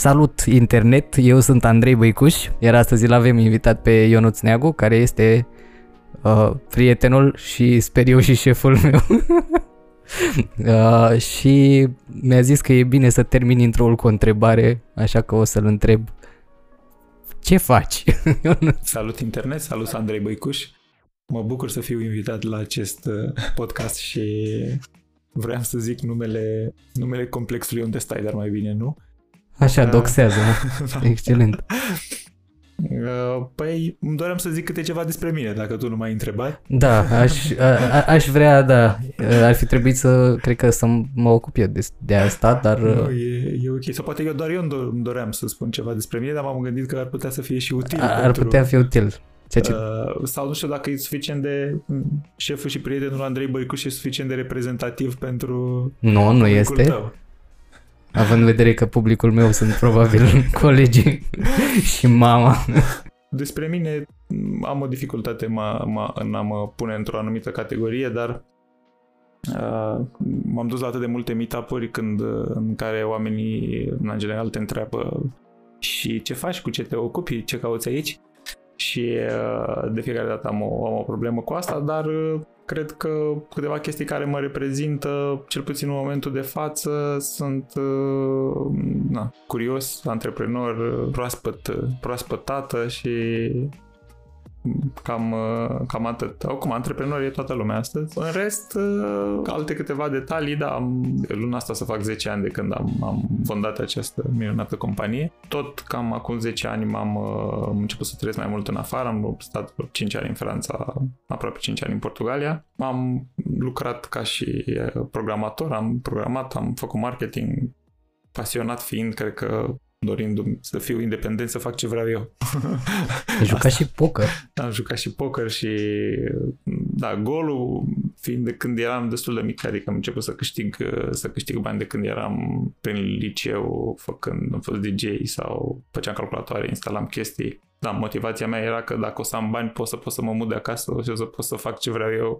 Salut internet, eu sunt Andrei Băicuș, iar astăzi îl avem invitat pe Ionuț Neagu, care este uh, prietenul și sper eu și șeful meu. uh, și mi-a zis că e bine să termin intro cu o întrebare, așa că o să-l întreb ce faci? salut internet, salut Andrei Băicuș. Mă bucur să fiu invitat la acest uh, podcast și vreau să zic numele, numele complexului unde stai, dar mai bine nu. Așa, uh, doxează. da. Excelent. Uh, păi, îmi doream să zic câte ceva despre mine, dacă tu nu m-ai întrebat. Da, aș, a, aș vrea, da. Ar fi trebuit să, cred că să mă ocup eu de, de asta, dar... Nu, e, e ok. Sau poate eu doar eu îmi doream să spun ceva despre mine, dar m-am gândit că ar putea să fie și util. Ar pentru... putea fi util. Ceea ce... Uh, sau nu știu dacă e suficient de șeful și prietenul Andrei Băicuș e suficient de reprezentativ pentru Nu, nu este. Tău. Având în vedere că publicul meu sunt probabil colegii și mama. Despre mine am o dificultate mă, mă, în a mă pune într-o anumită categorie, dar uh, m-am dus la atât de multe meetup-uri când, în care oamenii în general te întreabă și ce faci, cu ce te ocupi, ce cauți aici? Și uh, de fiecare dată am o, am o problemă cu asta, dar uh, cred că câteva chestii care mă reprezintă, cel puțin în momentul de față, sunt uh, na, curios, antreprenor, proaspăt, proaspăt tată și Cam, uh, cam atât. Acum, antreprenori e toată lumea astăzi. În rest, uh, alte câteva detalii, da, am, luna asta să fac 10 ani de când am, am fondat această minunată companie. Tot cam acum 10 ani m-am uh, am început să trăiesc mai mult în afară, am stat 5 ani în Franța, aproape 5 ani în Portugalia. Am lucrat ca și programator, am programat, am făcut marketing, pasionat fiind, cred că dorind să fiu independent, să fac ce vreau eu. Ai jucat și poker. Am jucat și poker și da, golul fiind de când eram destul de mic, adică am început să câștig, să câștig bani de când eram prin liceu, făcând, am fost DJ sau făceam calculatoare, instalam chestii. Da, motivația mea era că dacă o să am bani pot să pot să mă mut de acasă și o să pot să fac ce vreau eu.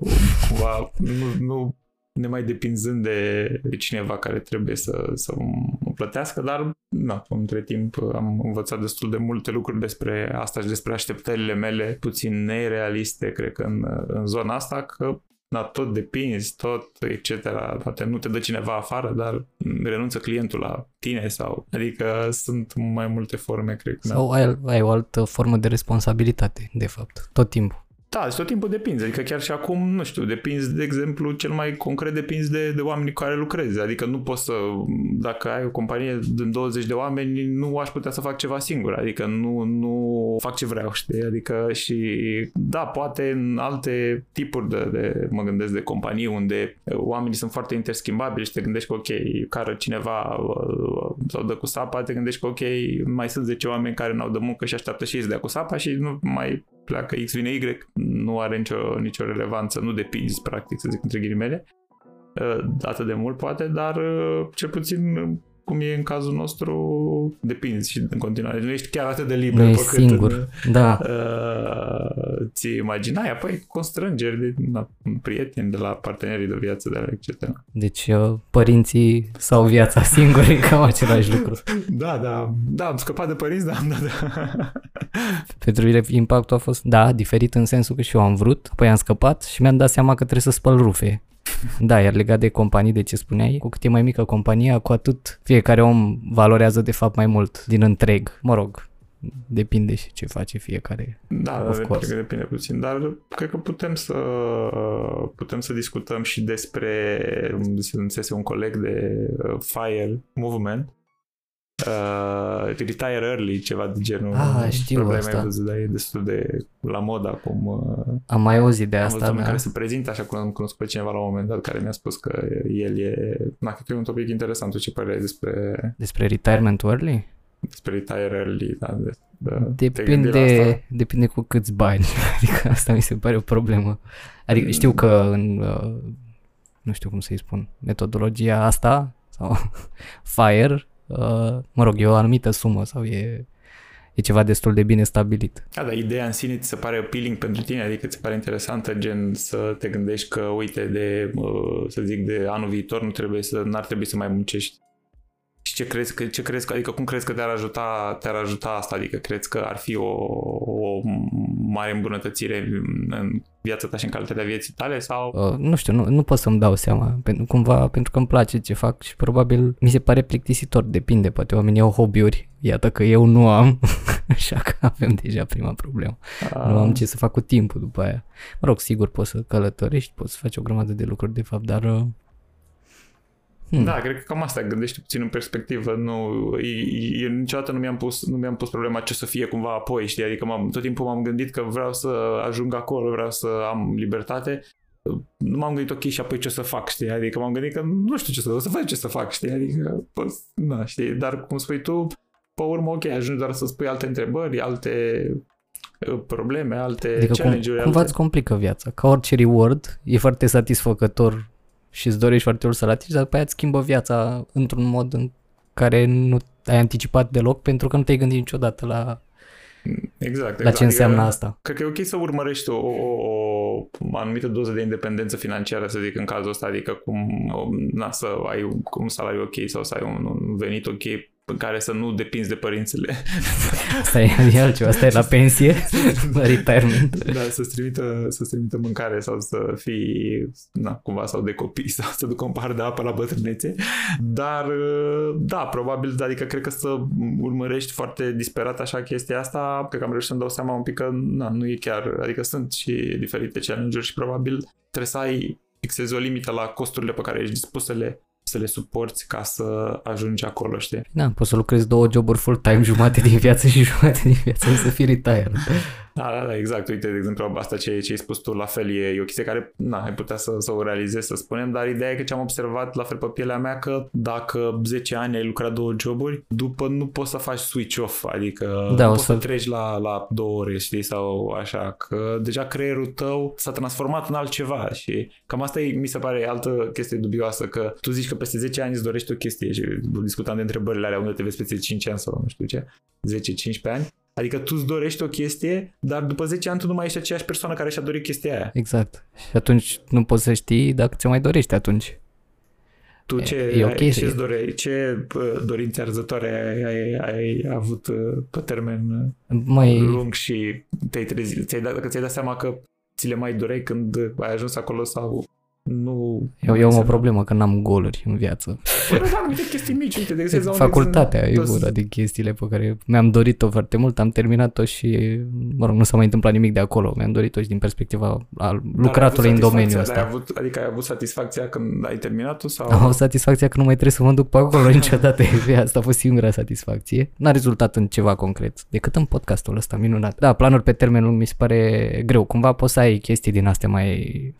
Cumva, nu, nu nemai depinzând de, de cineva care trebuie să, să mă plătească, dar na, între timp am învățat destul de multe lucruri despre asta și despre așteptările mele puțin nerealiste, cred că în, în zona asta, că da, tot depinzi, tot, etc. Poate nu te dă cineva afară, dar renunță clientul la tine sau... Adică sunt mai multe forme, cred. Sau da. ai, ai o altă formă de responsabilitate, de fapt, tot timpul. Da, deci tot timpul depinzi. Adică chiar și acum, nu știu, depinzi, de exemplu, cel mai concret depinzi de, de oamenii cu care lucrezi. Adică nu poți să, dacă ai o companie de 20 de oameni, nu aș putea să fac ceva singur. Adică nu, nu fac ce vreau, știi? Adică și, da, poate în alte tipuri de, de mă gândesc, de companii unde oamenii sunt foarte interschimbabili și te gândești că, ok, care cineva uh, sau dă cu sapa, te gândești că, ok, mai sunt 10 oameni care n-au de muncă și așteaptă și ei să dea cu sapa și nu mai pleacă X vine Y, nu are nicio, nicio relevanță, nu depinzi, practic, să zic între ghilimele, uh, atât de mult poate, dar uh, cel puțin cum e în cazul nostru, depinzi și în continuare. Nu ești chiar atât de liber. Nu ești singur, în, da. Uh, ți imaginai, apoi constrângeri de la prieteni, de la partenerii de viață, de la etc. Deci uh, părinții sau viața singuri cam același lucru. Da, da, da, am scăpat de părinți, da, da, da. Pentru mine impactul a fost, da, diferit în sensul că și eu am vrut, apoi am scăpat și mi-am dat seama că trebuie să spăl rufe da, iar legat de companii, de ce spuneai, cu cât e mai mică compania, cu atât fiecare om valorează de fapt mai mult din întreg. Mă rog, depinde și ce face fiecare. Da, da cred că depinde puțin, dar cred că putem să putem să discutăm și despre, se un coleg de uh, FIRE Movement, uh, retire early, ceva de genul. Ah, știu Probleme asta. Ai văzut, dar e destul de la mod acum. Uh, am mai auzit de asta. Am da. care se prezintă așa cum am cunoscut pe cineva la un moment dat care mi-a spus că el e... Na, cred că e un topic interesant. Tu ce părere ai despre... Despre retirement early? Despre retire early, da. De, de, depinde, depinde cu câți bani. Adică asta mi se pare o problemă. Adică știu că în... Uh, nu știu cum să-i spun, metodologia asta sau FIRE Uh, mă rog, e o anumită sumă sau e, e ceva destul de bine stabilit. Da, dar ideea în sine ți se pare appealing pentru tine, adică ți se pare interesantă, gen să te gândești că, uite, de, uh, să zic, de anul viitor nu trebuie să, n-ar trebui să mai muncești și ce crezi că, ce crezi că, adică cum crezi că te-ar ajuta, te-ar ajuta asta? Adică crezi că ar fi o, o mare îmbunătățire în viața ta și în calitatea vieții tale sau? Uh, nu știu, nu, nu pot să-mi dau seama, pentru, cumva pentru că îmi place ce fac și probabil mi se pare plictisitor, depinde, poate oamenii au hobby-uri, iată că eu nu am, așa că avem deja prima problemă. A... Nu am ce să fac cu timpul după aia. Mă rog, sigur poți să călătorești, poți să faci o grămadă de lucruri de fapt, dar uh, Hmm. Da, cred că cam asta gândește puțin în perspectivă. Nu, eu niciodată nu mi-am pus, nu mi-am pus problema ce să fie cumva apoi, știi? Adică m-am, tot timpul m-am gândit că vreau să ajung acolo, vreau să am libertate. Nu m-am gândit, ok, și apoi ce să fac, știi? Adică m-am gândit că nu știu ce să, o să fac ce să fac, știi? Adică, păs, na, știi? Dar, cum spui tu, pe urmă, ok, ajungi doar să spui alte întrebări, alte uh, probleme, alte adică challenge-uri. Cum, cumva alte... îți complică viața. Ca orice reward, e foarte satisfăcător și îți dorești foarte mult să-l atingi, dar după aia îți schimbă viața într-un mod în care nu ai anticipat deloc pentru că nu te-ai gândit niciodată la Exact, exact. La ce înseamnă adică, asta? Cred că e ok să urmărești o, o, o anumită doză de independență financiară, să zic, în cazul ăsta, adică cum na, să ai un salariu ok sau să ai un, un venit ok în care să nu depinzi de părințele. Asta e altceva, asta e la pensie, la retirement. Da, să-ți trimită, să trimită mâncare sau să fii, na, cumva, sau de copii sau să ducă un par de apă la bătrânețe. Dar, da, probabil, adică cred că să urmărești foarte disperat așa chestia asta, cred că am reușit să-mi dau seama un pic că, na, nu e chiar, adică sunt și diferite challenge-uri și probabil trebuie să ai fixezi o limită la costurile pe care ești dispus să le să le suporți ca să ajungi acolo, știi? Da, poți să lucrezi două joburi full-time, jumate din viață și jumate din viață să fii retired. Da, da, da, exact. Uite, de exemplu, asta ce, ce ai spus tu, la fel, e, e o chestie care, na, ai putea să, să o realizezi, să spunem, dar ideea e că ce am observat, la fel pe pielea mea, că dacă 10 ani ai lucrat două joburi, după nu poți să faci switch off, adică da, nu poți să... să treci la, la două ore, știi, sau așa, că deja creierul tău s-a transformat în altceva și cam asta e, mi se pare altă chestie dubioasă, că tu zici că peste 10 ani îți dorești o chestie și discutam de întrebările alea unde te vezi peste 5 ani sau nu știu ce, 10-15 ani Adică tu îți dorești o chestie, dar după 10 ani tu nu mai ești aceeași persoană care și-a dorit chestia aia. Exact. Și atunci nu poți să știi dacă ți-o mai dorești atunci. Tu ce, e, e okay ce, dore, ce dorințe arzătoare ai, ai, ai avut pe termen mai... lung și te-ai trezit, ți-ai dat, dacă ți-ai dat seama că ți le mai doreai când ai ajuns acolo sau nu... Eu, eu am o problemă că n-am goluri în viață. Păi da, anumite chestii mici, uite, de exemplu... Facultatea e una din chestiile pe care mi-am dorit-o foarte mult, am terminat-o și, mă rog, nu s-a mai întâmplat nimic de acolo. Mi-am dorit-o și din perspectiva al lucratului în domeniul ăsta. Ai avut, adică ai avut satisfacția când ai terminat-o? Sau... Am avut satisfacția că nu mai trebuie să mă duc pe acolo niciodată. Asta a fost singura satisfacție. N-a rezultat în ceva concret, decât în podcastul ăsta minunat. Da, planuri pe termen lung mi se pare greu. Cumva poți să ai chestii din astea mai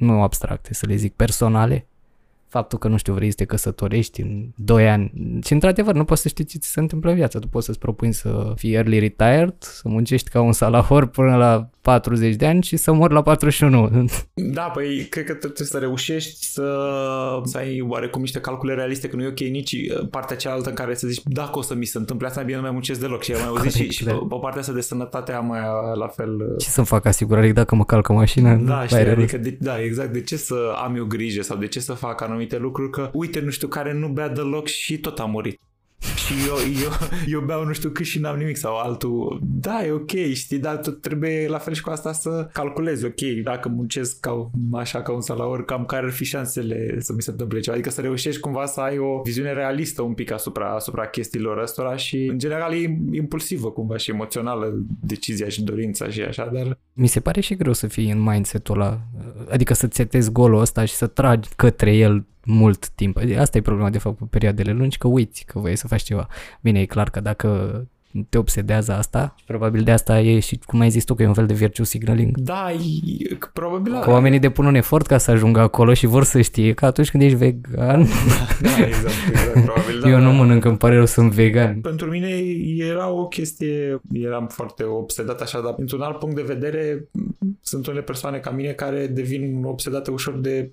nu abstracte, să le zic personale, faptul că, nu știu, vrei să te căsătorești în 2 ani. Și, într-adevăr, nu poți să știi ce ți se întâmplă în viață. Tu poți să-ți propui să fii early retired, să muncești ca un salahor până la 40 de ani și să mor la 41. Da, păi cred că trebuie să reușești să, să ai oarecum niște calcule realiste, că nu e ok nici uh, partea cealaltă în care să zici dacă o să mi se întâmple asta, bine nu mai muncesc deloc. Și ai mai auzit și, și pe, pe partea asta de sănătate am mai la fel. Uh, ce să-mi fac asigurare dacă mă calcă mașina? Da, știi, adică de, da, exact. De ce să am eu grijă sau de ce să fac anumite lucruri că, uite, nu știu, care nu bea deloc și tot a murit și eu, eu, eu beau nu știu cât și n-am nimic sau altul. Da, e ok, știi, dar tu trebuie la fel și cu asta să calculezi, ok, dacă muncesc ca, așa ca un salaur, cam care ar fi șansele să mi se întâmple ceva. Adică să reușești cumva să ai o viziune realistă un pic asupra, asupra chestiilor ăstora și în general e impulsivă cumva și emoțională decizia și dorința și așa, dar... Mi se pare și greu să fii în mindset-ul ăla, adică să-ți setezi golul ăsta și să tragi către el mult timp. Asta e problema, de fapt, cu perioadele lungi, că uiți că vrei să faci ceva. Bine, e clar că dacă te obsedează asta. Probabil de asta e și, cum ai zis tu, că e un fel de virtue signaling. Da, e, probabil. Că oamenii depun un efort ca să ajungă acolo și vor să știe că atunci când ești vegan... Da, da exact, exact, probabil. Da, Eu da, nu mănânc, îmi pare rău, sunt vegan. Pentru mine era o chestie, eram foarte obsedat așa, dar într-un alt punct de vedere sunt unele persoane ca mine care devin obsedate ușor de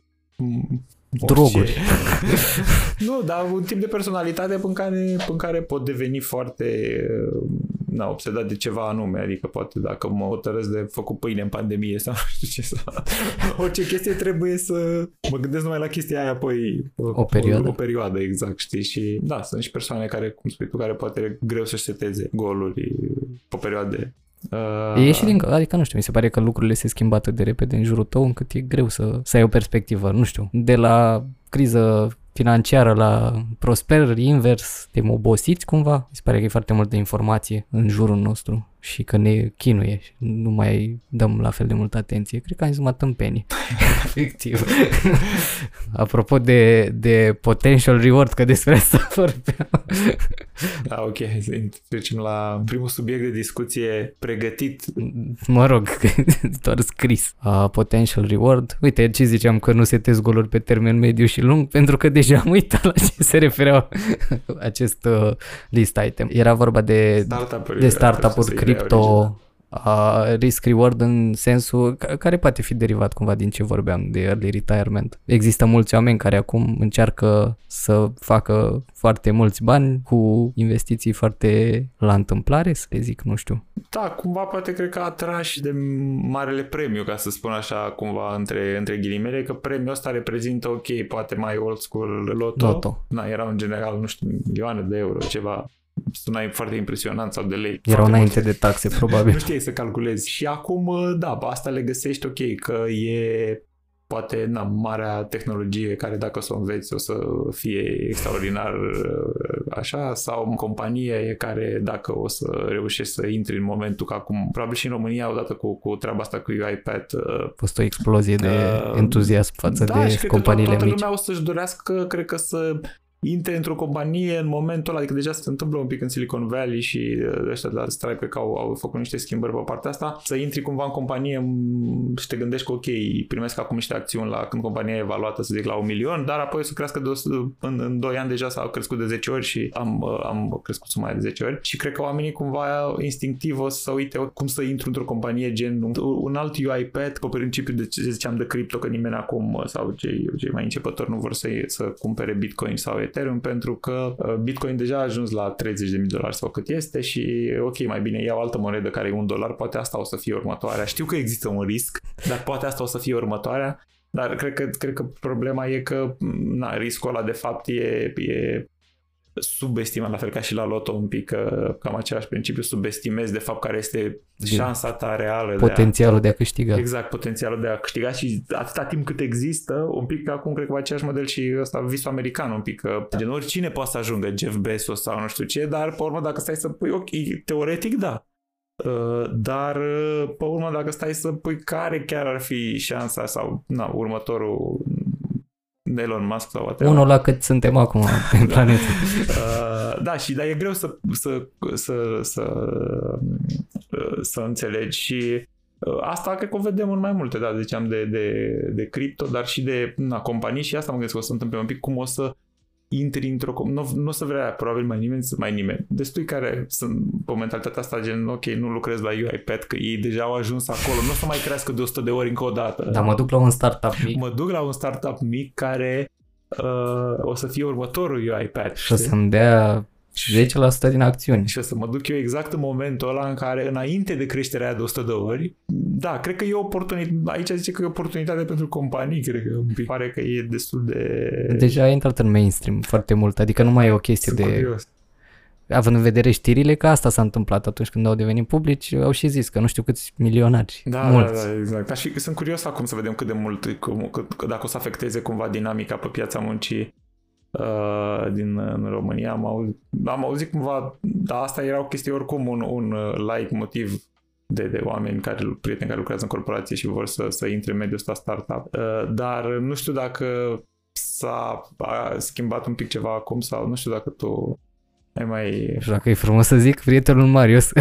droguri. nu, dar un tip de personalitate în care, în care pot deveni foarte na, obsedat de ceva anume, adică poate dacă mă hotărăsc de făcut pâine în pandemie sau nu știu ce să... Orice chestie trebuie să mă gândesc numai la chestia aia apoi o perioadă. O, o perioadă, exact, știi? Și da, sunt și persoane care, cum spui tu, care poate e greu să-și seteze goluri pe perioade Uh... E și din, adică nu știu, mi se pare că lucrurile se schimbă atât de repede în jurul tău încât e greu să, să ai o perspectivă, nu știu, de la criză financiară la prosper, invers, te obosiți cumva? Mi se pare că e foarte multă informație în jurul nostru și că ne chinuie și nu mai dăm la fel de multă atenție. Cred că am zis mă tâmpenii. Efectiv. Apropo de, de potential reward, că despre asta vorbeam. da, ok. Trecem la primul subiect de discuție pregătit. Mă rog, doar scris. Uh, potential reward. Uite, ce ziceam că nu setez goluri pe termen mediu și lung, pentru că deja am uitat la ce se refereau acest uh, list item. Era vorba de startup-uri, de startup-uri cripto, uh, risk-reward în sensul care poate fi derivat cumva din ce vorbeam de early retirement. Există mulți oameni care acum încearcă să facă foarte mulți bani cu investiții foarte la întâmplare, să le zic, nu știu. Da, cumva poate cred că atrași de marele premiu, ca să spun așa, cumva între, între ghilimele, că premiul ăsta reprezintă, ok, poate mai old school loto. loto. Na, erau în general, nu știu, milioane de euro, ceva sunai foarte impresionant sau de lei. Erau înainte de taxe, probabil. nu știai să calculezi. Și acum, da, asta le găsești ok, că e poate na, marea tehnologie care dacă o să o înveți o să fie extraordinar așa sau companie care dacă o să reușești să intri în momentul că acum, probabil și în România odată cu, cu treaba asta cu UiPath a fost o explozie de uh, entuziasm față da, de și companiile toată mici. lumea o să-și dorească, cred că să intre într-o companie în momentul ăla, adică deja se întâmplă un pic în Silicon Valley și uh, ăștia de la Stripe cred că au, au făcut niște schimbări pe partea asta, să intri cumva în companie și te gândești că ok, primesc acum niște acțiuni la când compania e evaluată, să zic, la un milion, dar apoi o să crească de, în, în 2 ani deja s-au crescut de 10 ori și am, uh, am crescut suma de 10 ori. Și cred că oamenii cumva instinctiv o să uite cum să intru într-o companie gen un, un alt UiPath pe principiu de ce ziceam de cripto, că nimeni acum uh, sau cei, cei mai începători nu vor să, să cumpere Bitcoin sau Ethereum pentru că uh, Bitcoin deja a ajuns la 30.000 de dolari sau cât este și ok, mai bine iau altă monedă care e un dolar, poate asta o să fie următoarea. Știu că există un risc, dar poate asta o să fie următoarea. Dar cred că, cred că problema e că na, riscul ăla de fapt e, e subestimat, la fel ca și la loto un pic, cam același principiu, subestimezi de fapt care este șansa ta reală. Potențialul de a, de a câștiga. Exact, potențialul de a câștiga și atâta timp cât există, un pic acum cred că același model și ăsta, visul american un pic, că gen oricine poate să ajungă, Jeff Bezos sau nu știu ce, dar pe urmă dacă stai să pui, ok, teoretic da, Uh, dar pe urmă dacă stai să pui care chiar ar fi șansa sau na, următorul Elon Musk sau whatever. Unul la cât suntem acum pe planetă. uh, da, și dar e greu să, să, să, să, să înțelegi și uh, Asta cred că o vedem în mai multe, da, ziceam de, de, de cripto, dar și de na, companii și asta mă gândesc că o să întâmple un pic cum o să intri într-o... Nu, nu o să vrea probabil mai nimeni, mai nimeni. Destui care sunt pe mentalitatea asta gen, ok, nu lucrez la UiPath, că ei deja au ajuns acolo, nu o să mai crească de 100 de ori încă o dată. Dar mă duc la un startup mic. Mă duc la un startup mic care uh, o să fie următorul UiPath. Și o să-mi dea 10% din acțiuni. Și o să mă duc eu exact în momentul ăla în care, înainte de creșterea de 100 de ori, da, cred că e o oportunitate, aici zice că e o oportunitate pentru companii, cred că îmi pare că e destul de... Deja a intrat în mainstream foarte mult, adică nu mai e o chestie Sunt de... Curios. Având în vedere știrile că asta s-a întâmplat atunci când au devenit publici, au și zis că nu știu câți milionari. Da, mulți. da, da, exact. Dar și sunt curios acum să vedem cât de mult, cum, cât, dacă o să afecteze cumva dinamica pe piața muncii uh, din în România. Am auzit, am auzit cumva, dar asta era o chestie oricum un, un uh, like motiv de, de oameni care, prieteni care lucrează în corporație și vor să, să intre în mediul ăsta startup. Uh, dar nu știu dacă s-a schimbat un pic ceva acum sau nu știu dacă tu ai mai... Nu știu dacă e frumos să zic prietenul Marius.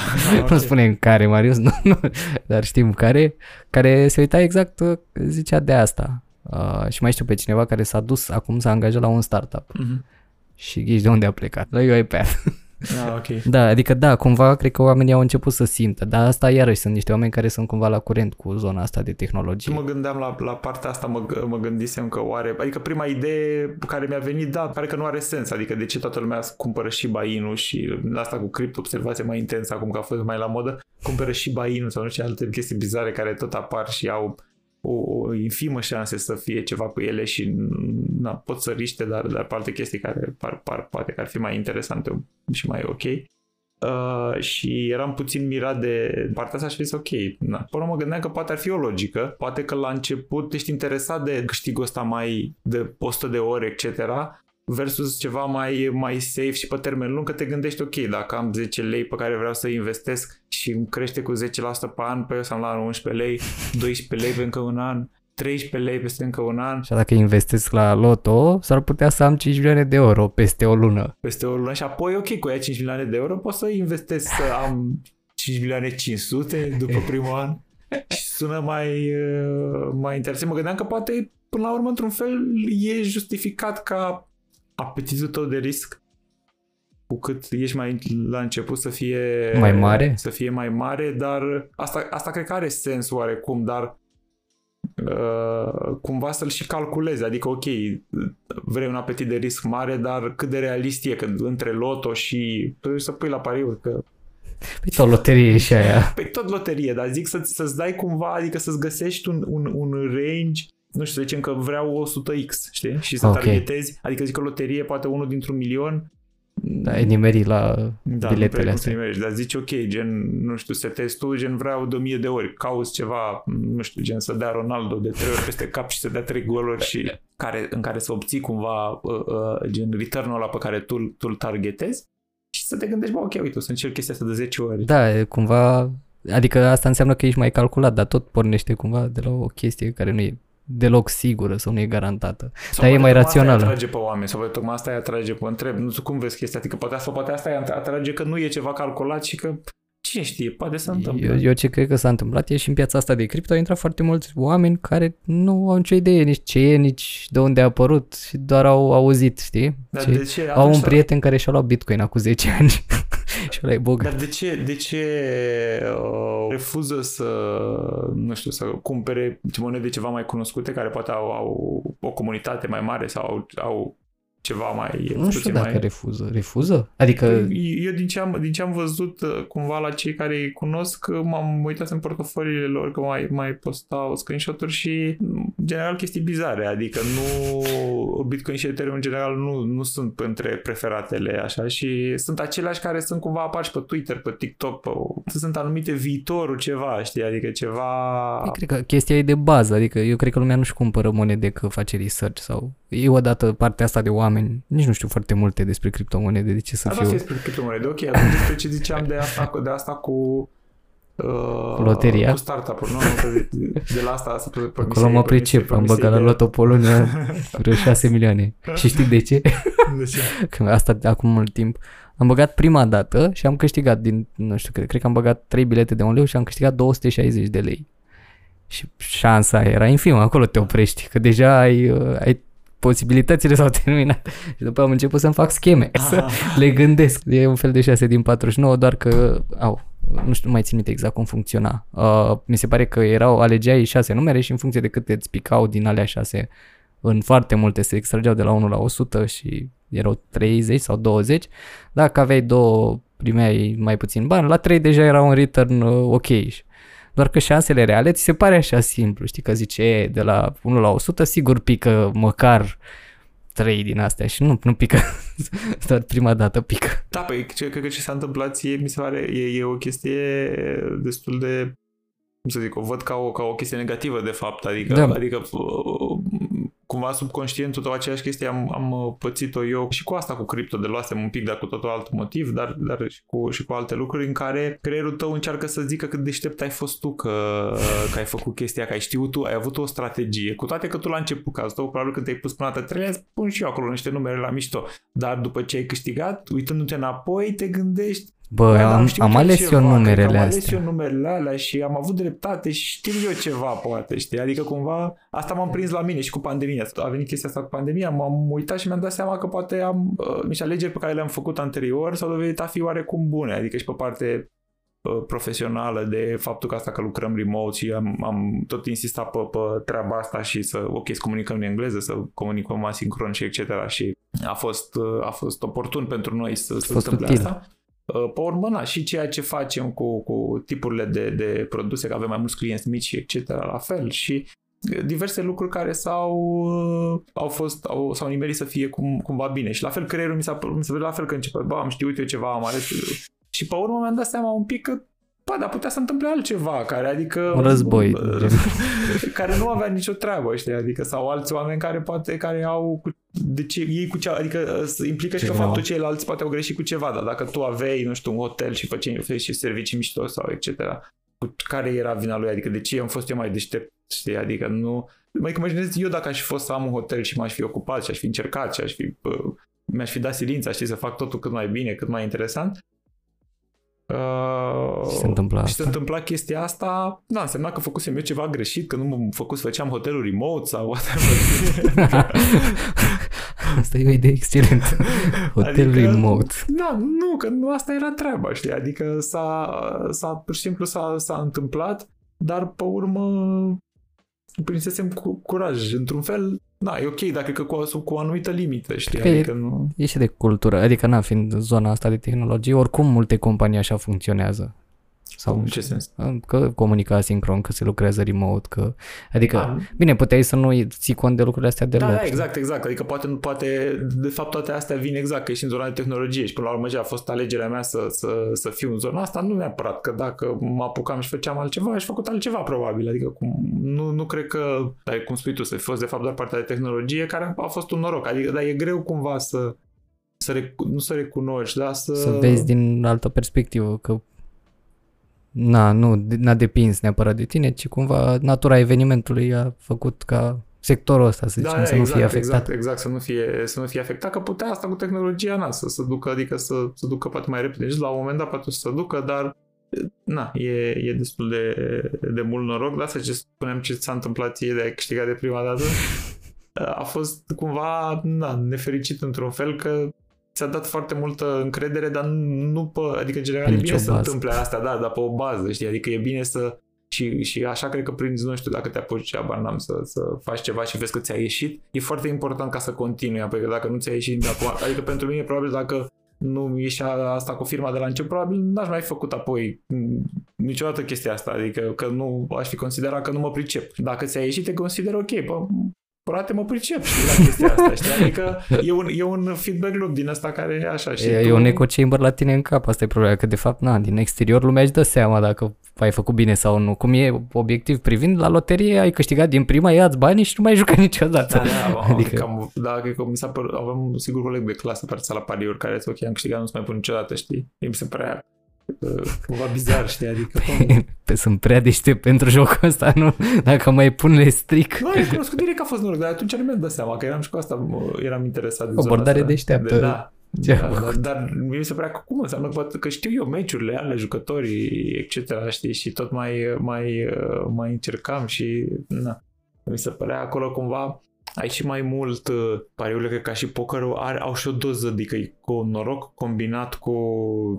okay. nu spunem care Marius, nu, nu, dar știm care, care se uita exact, uh, zicea de asta. Uh, și mai știu pe cineva care s-a dus acum să angaje la un startup. Uh-huh. Și ghiși de unde a plecat? La UiPath. Ah, ok. Da, adică da, cumva cred că oamenii au început să simtă, dar asta iarăși sunt niște oameni care sunt cumva la curent cu zona asta de tehnologie. Mă gândeam la, la partea asta, mă, mă gândisem că oare, adică prima idee care mi-a venit, da, pare că nu are sens, adică de ce toată lumea cumpără și bainul și asta cu cripto, observație mai intensă acum că a fost mai la modă, cumpără și bainul sau nu știu alte chestii bizare care tot apar și au o, o infimă șanse să fie ceva cu ele și na, pot să riște, dar, dar pe alte chestii care par, par, poate că ar fi mai interesante și mai ok. Uh, și eram puțin mirat de partea asta și zis ok, na. Până mă gândeam că poate ar fi o logică, poate că la început ești interesat de câștigul ăsta mai de 100 de ore, etc versus ceva mai, mai safe și pe termen lung, că te gândești, ok, dacă am 10 lei pe care vreau să investesc și îmi crește cu 10% pe an, pe eu să am la 11 lei, 12 lei pe încă un an, 13 lei peste încă un an. Și dacă investesc la loto, s-ar putea să am 5 milioane de euro peste o lună. Peste o lună și apoi, ok, cu aia 5 milioane de euro pot să investesc să am 5 milioane 500 după primul an. Și sună mai, uh, mai interesant. Mă gândeam că poate, până la urmă, într-un fel, e justificat ca apetitul tău de risc cu cât ești mai la început să fie mai mare, să fie mai mare, dar asta, asta cred că are sens oarecum, dar uh, cumva să-l și calculezi, adică ok, vrei un apetit de risc mare, dar cât de realist e, că între loto și trebuie să pui la pariuri, că Păi tot loterie și aia. Păi tot loterie, dar zic să, să-ți dai cumva, adică să-ți găsești un, un, un range nu știu, să zicem că vreau 100x, știi? Și să okay. targetezi, adică zic că loterie poate unul dintr-un milion da, e nimerit la da, biletele astea. Nimeri, dar zici ok, gen, nu știu, setezi tu, gen vreau de 1000 de ori, cauți ceva, nu știu, gen să dea Ronaldo de 3 ori peste cap și să dea 3 goluri și care, în care să obții cumva uh, uh, gen return-ul ăla pe care tu, tu îl targetezi și să te gândești, bă, ok, uite, o să încerc chestia asta de 10 ori. Da, cumva, adică asta înseamnă că ești mai calculat, dar tot pornește cumva de la o chestie care nu e deloc sigură sau nu e garantată. Sau dar e mai rațională. Asta atrage pe oameni, sau poate tocmai asta îi atrage pe întreb. Nu știu cum vezi chestia, adică poate, sau poate asta îi atrage că nu e ceva calculat și că cine știe, poate să întâmplă. Eu, eu ce cred că s-a întâmplat e și în piața asta de cripto au intrat foarte mulți oameni care nu au nicio idee nici ce e, nici de unde a apărut și doar au auzit, știi? Dar ce, de ce? Au un prieten care și-a luat Bitcoin acum 10 ani. și ăla e bogat. Dar de ce, de ce uh, refuză să, nu știu, să cumpere monede ceva mai cunoscute care poate au, au o comunitate mai mare sau au, au ceva mai... Nu știu dacă mai... refuză. Refuză? Adică... Păi, eu din ce, am, din ce am văzut uh, cumva la cei care îi cunosc, uh, m-am uitat în portofoliile lor că mai, mai postau screenshot-uri și în general chestii bizare, adică nu... Bitcoin și Ethereum în general nu, nu sunt între preferatele așa și sunt aceleași care sunt cumva apar și pe Twitter, pe TikTok, pe... sunt anumite viitorul ceva, știi, adică ceva... Eu cred că chestia e de bază, adică eu cred că lumea nu-și cumpără monede că face research sau e odată partea asta de oameni, nici nu știu foarte multe despre criptomonede, de ce să da, fiu... Da, despre criptomonede, ok, atunci despre ce ziceam de asta, de asta cu Uh, cu loteria? Cu startup-uri, nu? De, de la asta să pe Acolo mă pricep, am băgat la Loto Polonia vreo 6 milioane. Și știi de ce? De ce? Că asta de acum mult timp. Am băgat prima dată și am câștigat din, nu știu, cred, cred că am băgat 3 bilete de un leu și am câștigat 260 de lei. Și șansa era infimă, acolo te oprești, că deja ai, uh, ai posibilitățile s-au terminat. Și după am început să-mi fac scheme, Aha. să le gândesc. E un fel de 6 din 49, doar că, au, nu știu, nu mai țin minte exact cum funcționa. Uh, mi se pare că erau, alegeai 6 numere și în funcție de cât îți picau din alea 6 în foarte multe se extrageau de la 1 la 100 și erau 30 sau 20. Dacă aveai două, primeai mai puțin bani, la 3 deja era un return uh, ok. Doar că șansele reale ți se pare așa simplu, știi că zice de la 1 la 100 sigur pică măcar 3 din astea și nu, nu pică, doar prima dată pică. Da, păi cred că ce s-a întâmplat ție, mi se pare, e, e o chestie destul de cum să zic, o văd ca o, ca o chestie negativă de fapt, adică, da. adică cumva subconștientul tău aceeași chestie am, am uh, pățit-o eu și cu asta cu cripto de luasem un pic, dar cu totul alt motiv, dar, dar și, cu, și cu alte lucruri în care creierul tău încearcă să zică cât deștept ai fost tu, că, că ai făcut chestia, că ai știut tu, ai avut o strategie, cu toate că tu la început, cazul tău, probabil când te-ai pus până dată trebuie spun și eu acolo niște numere la mișto, dar după ce ai câștigat, uitându-te înapoi, te gândești Bă, Da, da, am, știu am chiar ales ceva, eu cred că numerele am ales astea. eu numerele alea și am avut dreptate și știu eu ceva, poate, știi? Adică cumva, asta m-am prins la mine și cu pandemia. A venit chestia asta cu pandemia, m-am uitat și mi-am dat seama că poate am uh, niște alegeri pe care le-am făcut anterior s-au dovedit a fi oarecum bune. Adică și pe parte uh, profesională de faptul că asta că lucrăm remote și am, am tot insistat pe, pe treaba asta și să, ok, să comunicăm în engleză, să comunicăm asincron și etc. Și a fost, uh, a fost oportun pentru noi să se fost întâmple util. asta. Uh, Pe urmă, na, și ceea ce facem cu, cu tipurile de, de produse, că avem mai mulți clienți mici și etc. la fel și diverse lucruri care s-au, uh, au fost, au, s-au nimerit să fie cum, cumva bine. Și la fel creierul mi s-a, mi s-a la fel că începe, bă, am știut eu ceva, am ales. Și pe urmă mi-am dat seama un pic că Bă, dar putea să întâmple altceva, care adică... Un război, uh, gen. care nu avea nicio treabă, știi? Adică, sau alți oameni care poate, care au, cu- de ce, ei cu cea, adică uh, implică și că Ceva. faptul ceilalți poate au greșit cu ceva, dar dacă tu aveai, nu știu, un hotel și făceai oferi și servicii mișto sau etc., cu care era vina lui? Adică de ce am fost eu mai deștept, știi? Adică nu... Mai imaginez eu dacă aș fi fost să am un hotel și m-aș fi ocupat și aș fi încercat și aș fi, uh, mi-aș fi dat silința, știi, să fac totul cât mai bine, cât mai interesant. Uh, Și se întâmpla și se asta. întâmpla chestia asta, da, însemna că făcusem eu ceva greșit, că nu m-am făcut să făceam hotelul remote sau whatever. Asta e o idee excelentă. Hotel Adică- remote. Da, nu, că nu asta era treaba, știi? Adică s-a, s-a pur și simplu s-a, s-a întâmplat, dar pe urmă prinsesem cu curaj. Într-un fel, da, e ok, dar cred că cu, cu o anumită limită, știi? Cred că e- Adică nu... E și de cultură. Adică, na, fiind zona asta de tehnologie, oricum multe companii așa funcționează. Sau În ce sens? că comunică asincron, că se lucrează remote, că... Adică, Da. bine, puteai să nu ții cont de lucrurile astea deloc. Da, da, știi? exact, exact. Adică poate, poate, de fapt, toate astea vin exact, că ești în zona de tehnologie și până la urmă ce a fost alegerea mea să, să, să fiu în zona asta, nu neapărat că dacă mă apucam și făceam altceva, aș făcut altceva probabil. Adică cum, nu, nu cred că, dar cum spui tu, să fi fost de fapt doar partea de tehnologie care a fost un noroc. Adică, dar e greu cumva să, să rec- nu să recunoști, dar să... Să vezi din altă perspectivă că na, nu, n-a depins neapărat de tine, ci cumva natura evenimentului a făcut ca sectorul ăsta, să zicem, da, să nu exact, fie afectat. Exact, exact, să nu fie, să nu fie afectat, că putea asta cu tehnologia na, să se ducă, adică să se ducă poate mai repede. Și la un moment dat poate să se ducă, dar na, e, e destul de, de mult noroc. De asta ce spuneam ce s-a întâmplat ție de a câștigat de prima dată, a fost cumva na, nefericit într-un fel că ți-a dat foarte multă încredere, dar nu pe, adică în general Pe e nicio bine să bază. întâmple asta, da, dar pe o bază, știi, adică e bine să și, și așa cred că prinzi, nu știu, dacă te apuci, abar n-am, să, să faci ceva și vezi că ți-a ieșit, e foarte important ca să continui, apoi că dacă nu ți-a ieșit de acum, adică pentru mine probabil dacă nu ieșea asta cu firma de la început, probabil n-aș mai fi făcut apoi m, niciodată chestia asta, adică că nu aș fi considerat că nu mă pricep. Dacă ți-a ieșit, te consider ok, bă, poate mă pricep, știi, la chestia asta, știi? Adică e un, e un feedback loop din asta care e așa, știi? E, tu- e un echo chamber la tine în cap, asta e problema, că de fapt, na, din exterior lumea își dă seama dacă ai făcut bine sau nu. Cum e obiectiv privind, la loterie ai câștigat din prima, ia-ți banii și nu mai juca niciodată. Da, da, adică... Adică- cam, da, cred că mi s-a părut, aveam un sigur coleg de clasă pe la pariuri care zice, ok, am câștigat, nu se mai pun niciodată, știi? Mi se părea uh, cumva bizar, știi? Adică, cum... Pe sunt prea deștept pentru jocul ăsta, nu? Dacă mai pun le stric. Nu, ai cunoscut direct că a fost noroc, dar atunci nu mi-am dat seama că eram și cu asta, mă, eram interesat de zona Abordare asta. deșteaptă. De, da, Ce da, a dar, dar mie mi se părea că cum înseamnă că, că știu eu meciurile ale jucătorii, etc., știi, și tot mai, mai, uh, mai încercam și, na, mi se părea acolo cumva ai și mai mult uh, pariurile că ca și pokerul are, au și o doză, adică e cu noroc combinat cu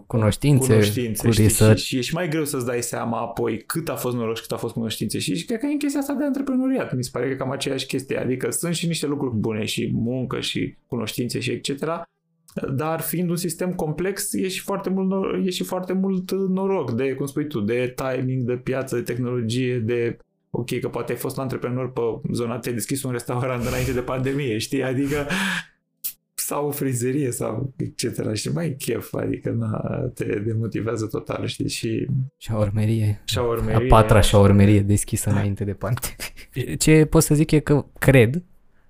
Cunoștințe, cunoștințe cu știi? research. Și, și e și mai greu să-ți dai seama apoi cât a fost noroc și cât a fost cunoștințe. Și, și cred că e în chestia asta de antreprenoriat. Mi se pare că e cam aceeași chestie. Adică sunt și niște lucruri bune și muncă și cunoștințe și etc. Dar fiind un sistem complex, e și foarte mult, nor- e și foarte mult noroc de, cum spui tu, de timing, de piață, de tehnologie, de ok, că poate ai fost antreprenor pe zona, te-ai deschis un restaurant înainte de pandemie, știi? Adică sau o frizerie sau etc. Și mai chef, adică na, te demotivează total, știi? Și Șaurmerie. șaurmerie. A patra șaurmerie deschisă înainte de pandemie. Ce pot să zic e că cred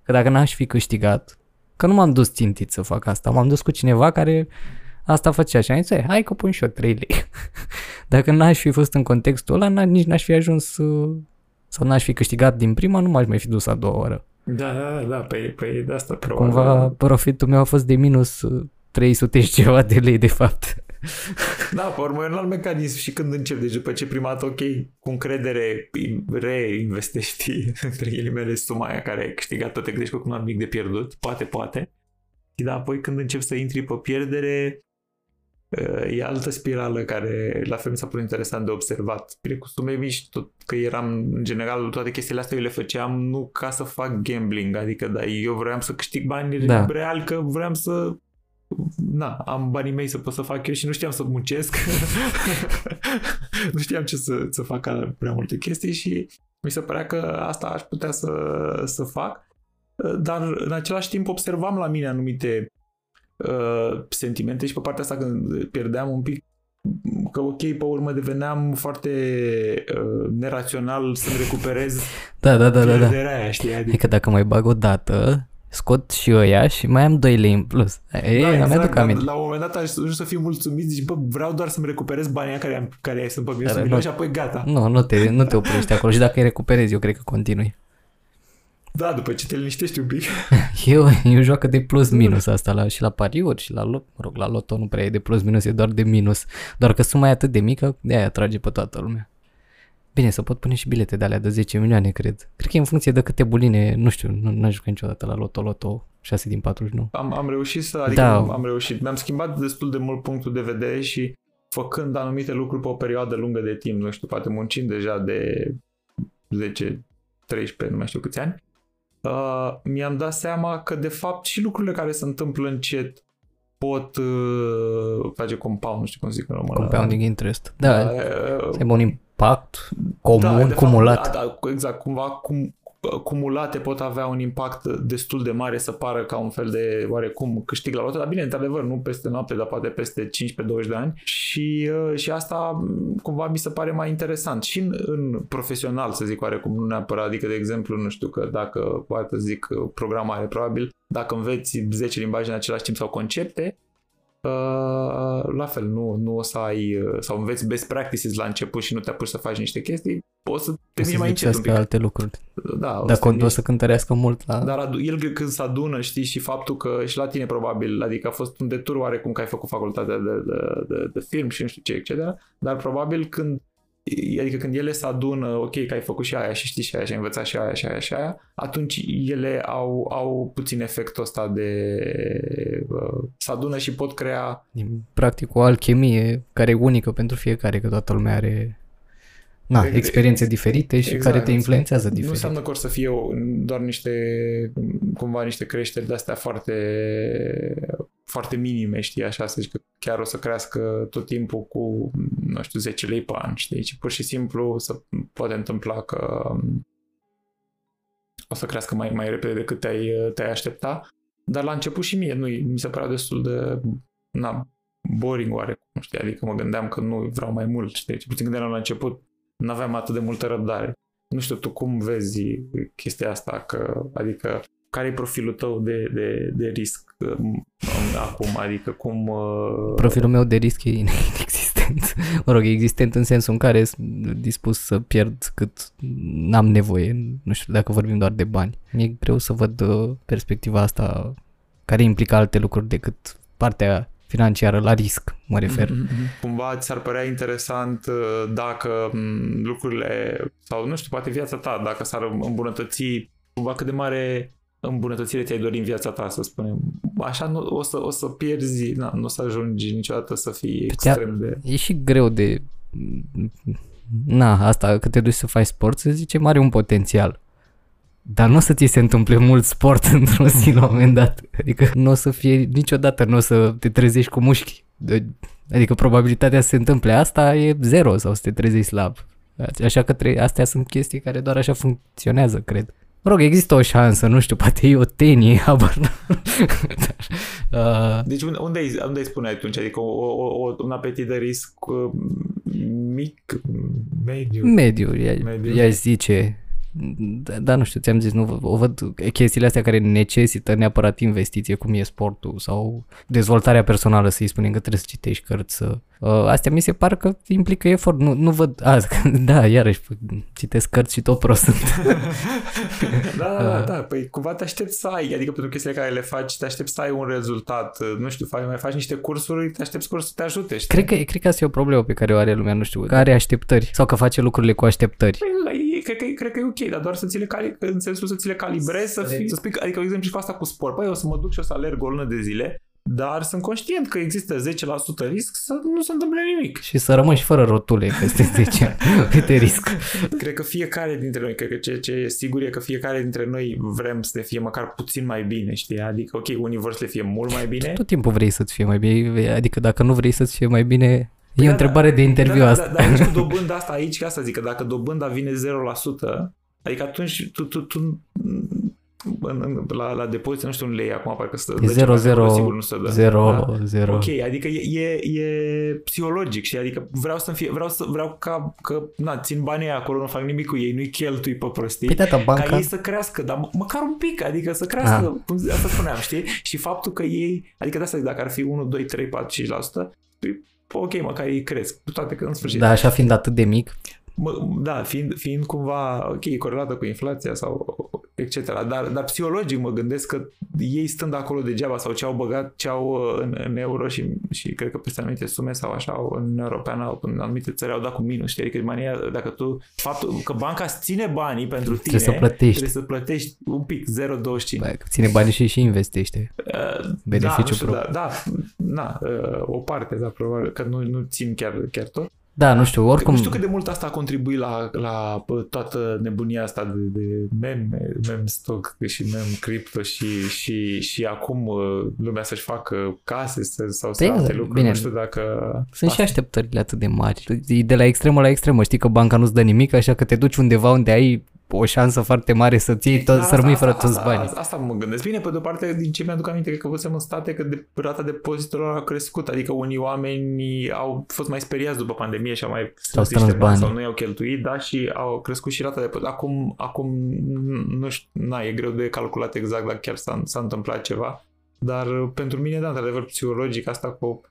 că dacă n-aș fi câștigat, că nu m-am dus țintit să fac asta, m-am dus cu cineva care asta făcea și am zis, "Ei, hai că pun și eu 3 lei. dacă n-aș fi fost în contextul ăla, n- nici n-aș fi ajuns uh, sau n-aș fi câștigat din prima, nu m-aș mai fi dus a doua oră. Da, da, da, da, păi, păi de asta probabil. Cumva profitul meu a fost de minus uh, 300 și ceva de lei de fapt. Da, pe urmă e un alt mecanism și când încep, deci după ce prima dată, ok, cu încredere reinvestești între ghilimele suma aia care ai câștigat, te gândești că nu am nimic de pierdut, poate, poate. Și da, apoi când încep să intri pe pierdere, e altă spirală care la fel mi s-a părut interesant de observat. Bine, cu sume mici, tot că eram, în general, toate chestiile astea eu le făceam nu ca să fac gambling, adică da, eu vreau să câștig bani da. real, că vreau să na, am banii mei să pot să fac eu și nu știam să muncesc. nu știam ce să, să fac prea multe chestii și mi se părea că asta aș putea să, să fac. Dar în același timp observam la mine anumite uh, sentimente și pe partea asta când pierdeam un pic că ok, pe urmă deveneam foarte uh, nerațional să-mi recuperez da, da, da, da, da. aia, știi? Adică... adică dacă mai bag o dată, scot și ăia și mai am 2 lei în plus. E, da, exact, aduc aminte. La un moment dat ajung să fiu mulțumit, zici, bă, vreau doar să-mi recuperez banii care, am, care sunt pe mine nu, și apoi gata. Nu, nu te, nu te oprești acolo și dacă îi recuperezi, eu cred că continui. Da, după ce te liniștești un pic. eu, eu joacă de plus-minus asta la, și la pariuri și la, mă rog, la loto nu prea e de plus-minus, e doar de minus. Doar că suma e atât de mică, de aia atrage pe toată lumea. Bine, să pot pune și bilete de alea de 10 milioane, cred. Cred că e în funcție de câte buline, nu știu, nu am jucat niciodată la Loto Loto 6 din 49. Am, am reușit să, adică da. am reușit. Mi-am schimbat destul de mult punctul de vedere și făcând anumite lucruri pe o perioadă lungă de timp, nu știu, poate muncind deja de 10, 13, nu mai știu câți ani, uh, mi-am dat seama că de fapt și lucrurile care se întâmplă încet pot uh, face compound, nu știu cum zic în română. Compounding interest. Da, uh, e un impact comun, da, cumulat. Fapt, da, da, exact, cumva cum, cumulate pot avea un impact destul de mare să pară ca un fel de oarecum câștig la lotă, dar bine, într-adevăr, nu peste noapte, dar poate peste 15-20 de ani. Și, uh, și asta cumva mi se pare mai interesant. Și în, în profesional, să zic oarecum, nu neapărat, adică de exemplu, nu știu că dacă, poate zic programare, probabil, dacă înveți 10 limbaje în același timp sau concepte, Uh, la fel, nu, nu o să ai, uh, sau înveți best practices la început și nu te apuci să faci niște chestii, poți să te vii mai încet un pic. alte lucruri. Da, Dar o, o să cântărească mult la... Dar el când se adună, știi, și faptul că și la tine probabil, adică a fost un detur oarecum că ai făcut facultatea de, de, de, de film și nu știu ce, etc. Dar probabil când adică când ele se adună, ok, că ai făcut și aia și știi și aia și ai învățat și aia și aia și aia, atunci ele au, au puțin efectul ăsta de uh, se adună și pot crea... Practic o alchimie care e unică pentru fiecare, că toată lumea are na, experiențe diferite și exact, care te influențează diferit. Nu înseamnă că o să fie doar niște, cumva niște creșteri de-astea foarte, foarte minime, știi, așa, să zic că chiar o să crească tot timpul cu, nu știu, 10 lei pe an, știi, deci pur și simplu să poate întâmpla că o să crească mai, mai repede decât te-ai, te-ai aștepta, dar la început și mie nu mi se părea destul de, na, boring oarecum, știi, adică mă gândeam că nu vreau mai mult, știi, ce puțin gândeam la început, nu aveam atât de multă răbdare. Nu știu, tu cum vezi chestia asta, că, adică care e profilul tău de, de, de risc? um, acum, adică cum... Uh... Profilul meu de risc e inexistent. mă rog, e existent în sensul în care sunt dispus să pierd cât n-am nevoie, nu știu dacă vorbim doar de bani. Mi-e greu să văd uh, perspectiva asta care implică alte lucruri decât partea financiară la risc, mă refer. Mm-hmm. Cumva ți-ar părea interesant uh, dacă mm, lucrurile, sau nu știu, poate viața ta, dacă s-ar îmbunătăți, cumva cât de mare îmbunătățire ți-ai dori în viața ta, să spunem. Așa nu, o, să, o să pierzi, na, nu o să ajungi niciodată să fii extrem de... E și greu de... Na, asta, că te duci să faci sport, să zicem, are un potențial. Dar nu o să ți se întâmple mult sport într-o zi la un moment dat. Adică nu o să fie niciodată, nu o să te trezești cu mușchi. Adică probabilitatea să se întâmple asta e zero sau să te trezești slab. Așa că tre- astea sunt chestii care doar așa funcționează, cred. Mă rog, există o șansă, nu știu, poate e o tenie, habar uh... Deci unde, unde, îi, unde îi spune atunci? Adică o, o, o, un apetit de risc uh, mic, mediu? Mediu, ea, mediu. ea zice da, da, nu știu, ți-am zis, nu o văd chestiile astea care necesită neapărat investiție, cum e sportul sau dezvoltarea personală, să-i spunem că trebuie să citești cărți, să... Uh, astea mi se par că implică efort, nu, nu văd, a, da, iarăși, citesc cărți și tot prost da, da, da, da, păi cumva te aștepți să ai, adică pentru chestiile care le faci, te aștepți să ai un rezultat, nu știu, faci, mai faci niște cursuri, te aștepți cursul să te ajute, știi? Cred că, cred că asta e o problemă pe care o are lumea, nu știu, care are așteptări sau că face lucrurile cu așteptări. Păi, cred că, cred că e ok, dar doar să ți le cali, în sensul să ți le calibrezi, să, fii, să spui, adică, de exemplu, și cu asta cu sport. Păi, eu o să mă duc și o să alerg o lună de zile, dar sunt conștient că există 10% risc să nu se întâmple nimic. Și să rămâi și fără rotule peste 10 Câte risc. Cred că fiecare dintre noi, cred că ce, ce e sigur e că fiecare dintre noi vrem să ne fie măcar puțin mai bine, știi? Adică, ok, unii vor să le fie mult mai bine. Tot timpul vrei să-ți fie mai bine, adică dacă nu vrei să-ți fie mai bine, E da, o întrebare da, de interviu da, asta. Da, da, da, cu dobânda asta aici, ca asta zic, că dacă dobânda vine 0%, adică atunci tu, tu, tu în, în, la, la depozit, nu știu un lei acum, parcă să e 0, 0, sigur nu se dă. 0, da? 0. Ok, adică e, e, e psihologic, și adică vreau să fie, vreau să, vreau ca, că, na, țin banii acolo, nu fac nimic cu ei, nu-i cheltui pe prostii, păi da, banca... ca ei să crească, dar măcar un pic, adică să crească, ah. asta spuneam, știi? Și faptul că ei, adică de asta dacă ar fi 1, 2, 3, 4, 5%, ok, măcar ei cresc, cu toate că în sfârșit. Da, așa fiind atât de mic. Mă, da, fiind, fiind cumva, ok, corelată cu inflația sau etc. Dar, dar psihologic mă gândesc că ei stând acolo degeaba sau ce au băgat, ce au uh, în, în euro și, și cred că peste anumite sume sau așa în Europeană, în anumite țări au dat cu minus, știi? Adică mania, dacă tu, faptul că banca îți ține banii pentru tine, trebuie să plătești, trebuie să plătești un pic, 0,25. Bă, ține banii și, și investește. Uh, Beneficiu da, știu, da, da, na, uh, o parte, dar probabil că nu, nu țin chiar, chiar tot. Da, nu știu, oricum... Nu știu cât de mult asta a contribuit la, la toată nebunia asta de, de meme, meme stock și meme crypto și, și, și acum uh, lumea să-și facă case sau să alte lucruri. Bine, nu știu dacă... Sunt asta... și așteptările atât de mari. De la extremă la extremă. Știi că banca nu-ți dă nimic, așa că te duci undeva unde ai o șansă foarte mare să ții tot, da, să rămâi fără toți banii. Asta, asta mă gândesc. Bine, pe de-o parte, din ce mi-aduc aminte, că văzusem în state că de, rata depozitelor a crescut, adică unii oameni au fost mai speriați după pandemie și au mai strâns niște bani sau nu i-au cheltuit, da, și au crescut și rata de Acum, acum nu știu, na, e greu de calculat exact dacă chiar s-a, s-a întâmplat ceva. Dar pentru mine, da, într-adevăr, psihologic, asta cu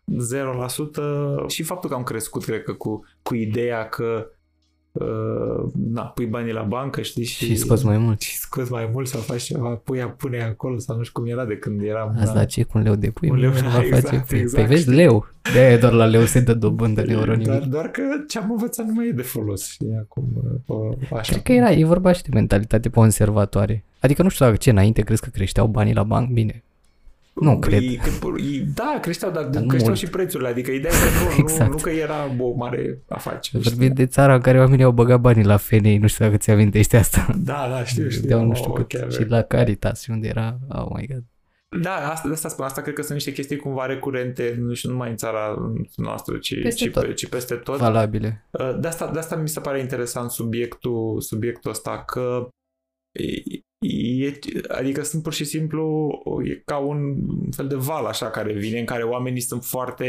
0% și faptul că am crescut, cred că, cu, cu ideea că uh, na, pui banii la bancă, știi? Și, și scoți mai mult. Și scoți mai mult sau faci ceva, pui, pune acolo sau nu știu cum era de când eram. Azi la ce cu un leu de pui? Un leu, da, exact, face. Păi, exact. Păi vezi, leu. de doar la leu se dă dobândă în euro doar, doar că ce am învățat nu mai e de folos, știi, acum, uh, așa. Cred că era, e vorba și de mentalitate conservatoare. Adică nu știu dacă ce înainte crezi că creșteau banii la banc, bine, nu cred. E, da, creșteau, dar, dar creșteau mult. și prețurile. Adică ideea e că nu, exact. nu, nu că era o mare afacere. Vorbim de țara în care oamenii au băgat banii la FNI, nu știu dacă ți amintești asta. Da, da, știu, știu. Deau nu știu cât. Chiar și la Caritas, unde era, oh my god. Da, asta, de asta spun. Asta cred că sunt niște chestii cumva recurente, nu știu, numai în țara noastră, ci peste, ci, tot. ci peste tot. Valabile. Uh, de asta, de asta mi se pare interesant subiectul, subiectul ăsta, că E, adică sunt pur și simplu e ca un fel de val așa care vine în care oamenii sunt foarte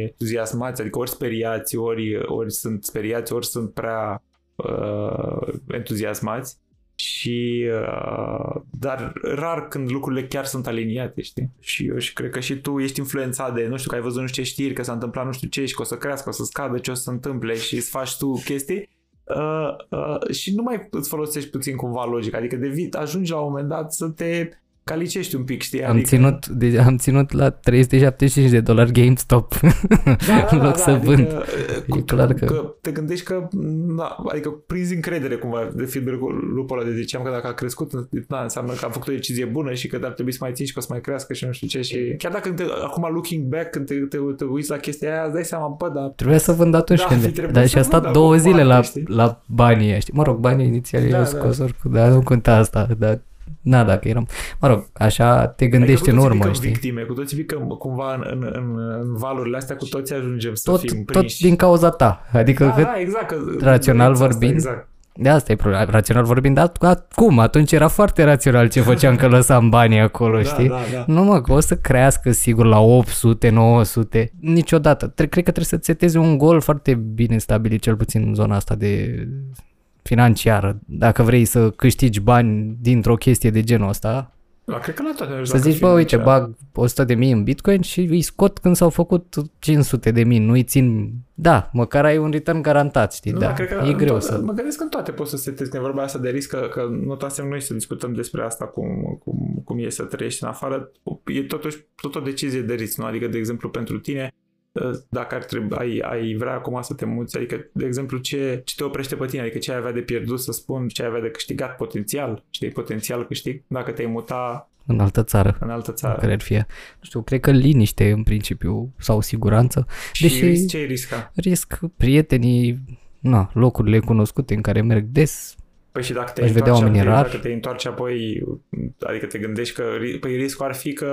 entuziasmați, adică ori speriați, ori, ori sunt speriați, ori sunt prea uh, entuziasmați și uh, dar rar când lucrurile chiar sunt aliniate, știi? Și eu și cred că și tu ești influențat de, nu știu, că ai văzut nu știu ce știri, că s-a întâmplat nu știu ce și că o să crească, o să scadă, ce o să se întâmple și îți faci tu chestii uh, uh, și nu mai îți folosești puțin cumva logica, adică de ajungi la un moment dat să te calicești un pic, știi? Am, adică... ținut, de, am ținut la 375 de dolari GameStop da, da, în loc da, să da, vând. Adică, e clar că... că... te gândești că, da, adică prinzi încredere cumva de lupul ăla de ziceam că dacă a crescut, da, înseamnă că a făcut o decizie bună și că ar trebui să mai ții și că o să mai crească și nu știu ce și chiar dacă te, acum looking back când te, te, te uiți la chestia aia, îți dai seama, bă, dar... Trebuia să vând atunci da, când... Dar și a stat vând, două zile la, la banii știi? Mă rog, banii inițiali da, scos da. oricum, dar nu conta asta, dar Na, dacă eram... Mă rog, așa te gândești adică în urmă, știi? victime, cu toții vicăm cumva în, în, în, în valurile astea, cu toți ajungem să tot, fim prinși. Tot din cauza ta. Adică da, da, exact, că rațional vorbind, exact. De asta e problema. Rațional vorbind, dar cum? Atunci era foarte rațional ce făceam că lăsam banii acolo, da, știi? Da, da. Nu mă, că o să crească sigur la 800, 900. Niciodată. Cred că trebuie să setezi un gol foarte bine stabilit, cel puțin în zona asta de financiară, dacă vrei să câștigi bani dintr-o chestie de genul ăsta, Da, cred că la toate. să zici, bă, uite, bag 100 de mii în Bitcoin și îi scot când s-au făcut 500 de mii, nu-i țin... Da, măcar ai un return garantat, știi, Nu, da, dar cred că e în greu toate, să... Mă gândesc că în toate poți să setezi, când e vorba asta de risc, că, că notasem noi să discutăm despre asta, cum, cum, cum e să trăiești în afară, e totuși tot o decizie de risc, nu? Adică, de exemplu, pentru tine, dacă ar trebui, ai, ai vrea acum să te muți, adică, de exemplu, ce, ce te oprește pe tine, adică ce ai avea de pierdut, să spun, ce ai avea de câștigat potențial, știi, potențial câștig, dacă te-ai muta În altă țară. în altă țară. Care ar fi, nu știu, cred că liniște în principiu sau siguranță. Și Deși- risc, ce ai risca? Risc prietenii, na, locurile cunoscute în care merg des, Păi și dacă te Aș vedea întorci, oamenii apoi- rar. dacă te întorci apoi, adică te gândești că ri- păi riscul ar fi că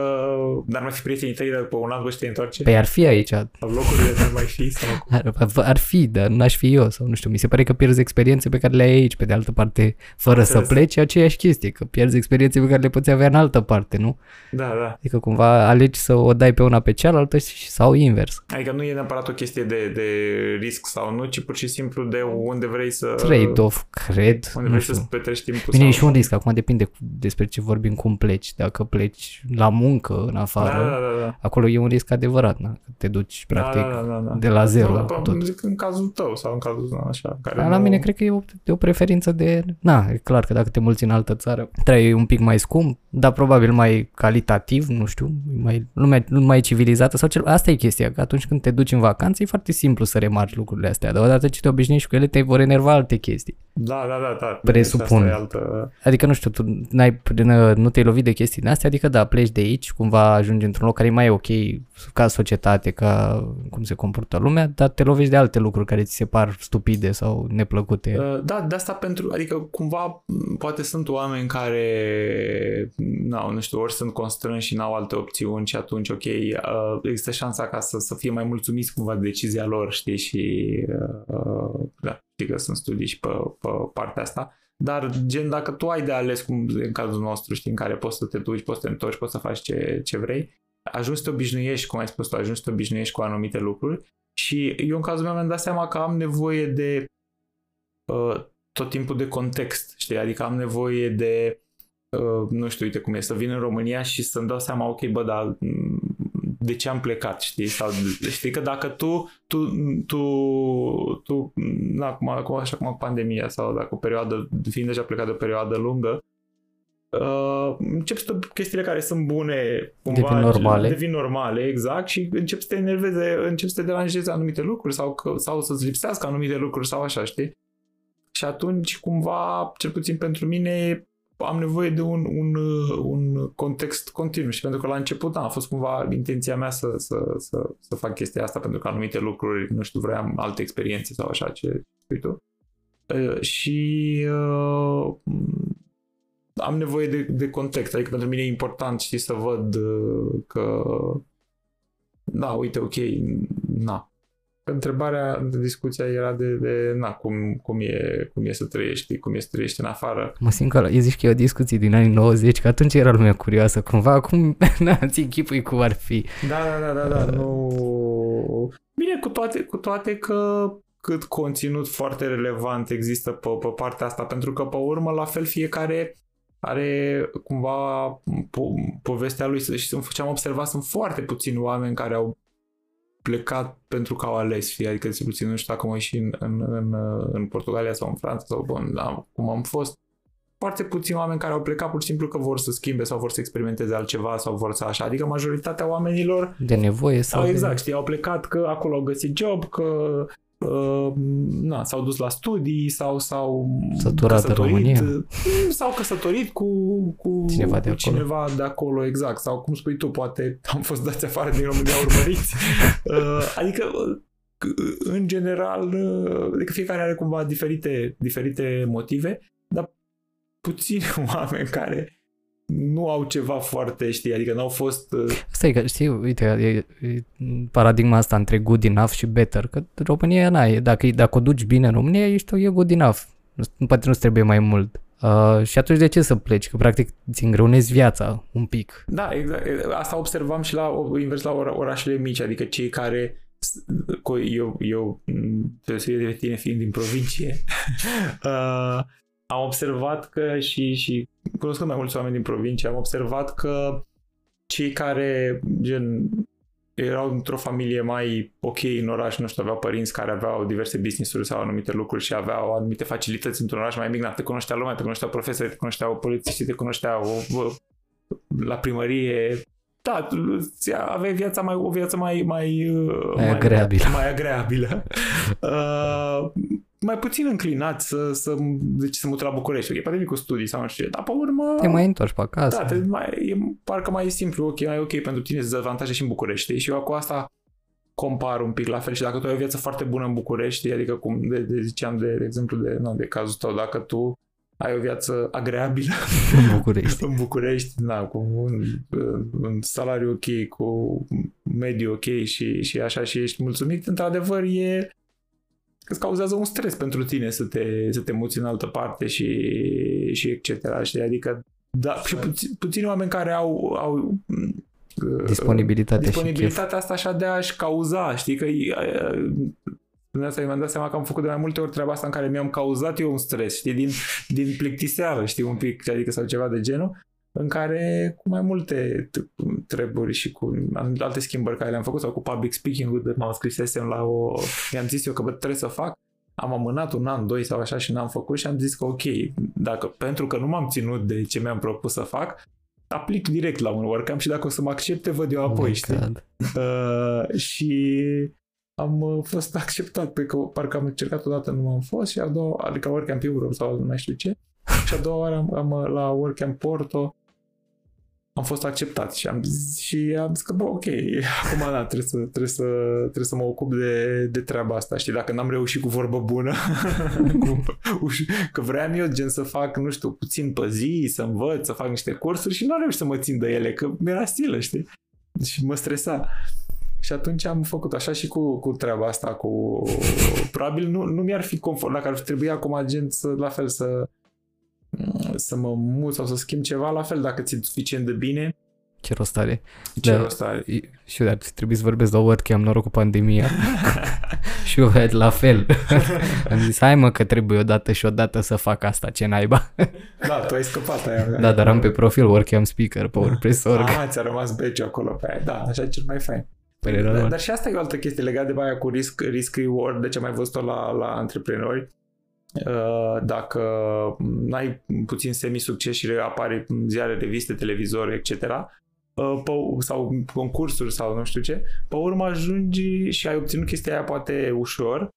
n-ar mai fi prietenii tăi după un an după ce te întorci? pe ar fi aici, Sau locurile n-ar mai fi? Sau... ar, ar fi, dar n-aș fi eu sau nu știu, mi se pare că pierzi experiențe pe care le ai aici, pe de altă parte, fără să Înțeles. pleci, e aceeași chestie, că pierzi experiențe pe care le poți avea în altă parte, nu? Da, da. Adică cumva alegi să o dai pe una pe cealaltă și- sau invers. Adică nu e neapărat o chestie de, de risc sau nu, ci pur și simplu de unde vrei să... Trade-off, cred, Unde nu vrei știu. să petreci timpul. Bine, e sau... și un risc, acum depinde cu- despre ce vorbim, cum pleci. Dacă pleci la muncă, în Da, afară, da, da, da. acolo e un risc adevărat, na? că te duci practic da, da, da, da. de la zero Nu, tot. da, zic în cazul tău sau în cazul na, așa. Care Dar nu... la mine cred că e o, e o preferință de... Na, e clar că dacă te mulți în altă țară, trei un pic mai scump, dar probabil mai calitativ, nu știu, mai, lumea mai civilizată sau cel... Asta e chestia, că atunci când te duci în vacanță e foarte simplu să remarci lucrurile astea, dar odată ce te obișnuiești cu ele, te vor enerva alte chestii. Da, da, da, da. Presupun. Asta e altă... Adică, nu știu, tu n-ai, nu te-ai lovit de chestii din astea, adică da, pleci de aici, cumva ajungi într-un loc care e mai ok ca societate, ca cum se comportă lumea, dar te lovești de alte lucruri care ți se par stupide sau neplăcute. Uh, Da, de asta pentru, adică cumva m, poate sunt oameni care, nu, nu știu, ori sunt constrânși și n-au alte opțiuni și atunci, ok, uh, există șansa ca să, să fie mai mulțumiți cumva de decizia lor, știi, și uh, da, știi că sunt studii și pe, pe partea asta. Dar, gen, dacă tu ai de ales, cum e în cazul nostru, știi, în care poți să te duci, poți să te întorci, poți să faci ce, ce vrei, ajungi să te obișnuiești, cum ai spus tu, ajungi să te obișnuiești cu anumite lucruri și eu, în cazul meu, mi-am dat seama că am nevoie de uh, tot timpul de context, știi? Adică am nevoie de, uh, nu știu, uite cum e, să vin în România și să-mi dau seama, ok, bă, dar m, de ce am plecat, știi? Sau, știi că dacă tu, tu, tu, tu na, acum, acum, așa cum cu pandemia sau dacă o perioadă, fiind deja plecat de o perioadă lungă, Uh, începi să chestiile care sunt bune cumva, Devin normale. devin normale, exact și începi să te enerveze, începi să te deranjeze anumite lucruri sau, că, sau să-ți lipsească anumite lucruri sau așa, știi? Și atunci, cumva, cel puțin pentru mine, am nevoie de un, un, un context continuu și pentru că la început da, a fost cumva intenția mea să, să, să, să fac chestia asta pentru că anumite lucruri, nu știu, vreau alte experiențe sau așa ce spui tu. Uh, și uh, am nevoie de, de context, adică pentru mine e important, știi, să văd uh, că da, uite, ok, na. Întrebarea, discuția era de, de na, cum, cum, e, cum e să trăiești, cum e să trăiești în afară. Mă simt că e zici că e o discuție din anii 90, că atunci era lumea curioasă cumva, acum na, ți închipui cum ar fi. Da, da, da, da, da, nu... Bine, cu toate, cu toate că cât conținut foarte relevant există pe, pe partea asta, pentru că pe urmă, la fel, fiecare are cumva po- povestea lui și sunt, ce am observat, sunt foarte puțini oameni care au plecat pentru că au ales, fie, adică cel puțin nu știu dacă mă și în, în, în, în Portugalia sau în Franța sau bun, la, cum am fost, foarte puțini oameni care au plecat pur și simplu că vor să schimbe sau vor să experimenteze altceva sau vor să așa, adică majoritatea oamenilor De nevoie sau sau de... exact, știi, au plecat că acolo au găsit job, că uh, na, s-au dus la studii sau s-au Săturat de România. sau căsătorit cu, cu Cineva de cu acolo. cineva de acolo, exact. Sau cum spui tu, poate am fost dați afară din România urmăriți. uh, adică uh, în general, uh, adică fiecare are cumva diferite, diferite motive, dar puțini oameni care nu au ceva foarte, știi, adică n-au fost... Uh, Asta e că, știi, uite, e, e paradigma asta între good enough și better, că România, na, e, dacă, dacă o duci bine în România, ești o e good enough. Nu, poate nu-ți trebuie mai mult. Uh, și atunci de ce să pleci? Că practic ți îngreunezi viața un pic. Da, exact. Asta observam și la invers la ora- orașele mici, adică cei care eu, eu deosebire de tine fiind din provincie, uh, am observat că și, și cunoscând mai mulți oameni din provincie, am observat că cei care gen erau într-o familie mai ok în oraș, nu știu, aveau părinți care aveau diverse business-uri sau anumite lucruri și aveau anumite facilități într-un oraș mai mic, te cunoștea lumea, te cunoșteau profesori, te cunoșteau polițiștii, te cunoșteau la primărie, da, aveai viața mai, o viață mai, mai, mai, mai agreabilă. Mai agreabilă. uh, mai puțin înclinat să, să, deci să mut la București. Ok, poate vii cu studii sau nu știu ce, dar pe urmă... Te mai întorci pe acasă. Da, te mai, e parcă mai simplu, ok, mai ok pentru tine, să avantaje și în București. Și eu cu asta compar un pic la fel și dacă tu ai o viață foarte bună în București, adică cum de, de ziceam de, de exemplu de, nu, de cazul tău, dacă tu ai o viață agreabilă în București, în București da, cu un, un salariu ok, cu mediu ok și, și așa și ești mulțumit, într-adevăr e îți cauzează un stres pentru tine să te, să te muți în altă parte și, și etc. Știi? Adică da, și puțin, puțini oameni care au, au disponibilitatea, disponibilitatea asta așa de a-și cauza, știi, că Până asta mi-am dat seama că am făcut de mai multe ori treaba asta în care mi-am cauzat eu un stres, știi, din, din plictiseală, știi, un pic, adică sau ceva de genul, în care cu mai multe treburi și cu alte schimbări care le-am făcut sau cu public speaking-ul de m-am scrisesem la o... Mi-am zis eu că bă, trebuie să fac, am amânat un an, doi sau așa și n-am făcut și am zis că ok, dacă pentru că nu m-am ținut de ce mi-am propus să fac, aplic direct la un workcamp și dacă o să mă accepte, văd eu apoi, oh știi? Uh, și am uh, fost acceptat, pe că parcă am încercat odată, nu am fost și a doua, adică WordCamp Europe sau nu mai știu ce, și a doua oară am, am uh, la WordCamp Porto am fost acceptat și am zis, și am zis că, bă, ok, acum da, trebuie să, trebuie să, trebuie să mă ocup de, de treaba asta, știi, dacă n-am reușit cu vorbă bună, cu, că vreau eu gen să fac, nu știu, puțin pe zi, să învăț, să fac niște cursuri și nu am reușit să mă țin de ele, că mi-era stilă, știi, și mă stresa. Și atunci am făcut așa și cu, cu treaba asta, cu... Probabil nu, nu mi-ar fi confort, dacă ar trebui acum agent să, la fel, să, să mă mut sau să schimb ceva, la fel, dacă ți-e suficient de bine. Ce rost are. Ce da, rost are. Și eu dar trebuie să vorbesc la word că am noroc cu pandemia. și eu la fel. am zis, hai mă că trebuie odată și odată să fac asta, ce naiba. da, tu ai scăpat aia. Da, dar am pe profil WordCamp Speaker pe WordPress.org. Ah, ți-a rămas badge acolo pe aia. Da, așa e cel mai fain. Părerea dar, dar și asta e o altă chestie legată de aia cu risk, risk reward, de ce am mai văzut-o la, la antreprenori. Uh, dacă n-ai puțin semi-succes și apare în ziare, reviste, televizor, etc., uh, sau concursuri sau nu știu ce, pe urmă ajungi și ai obținut chestia aia poate ușor,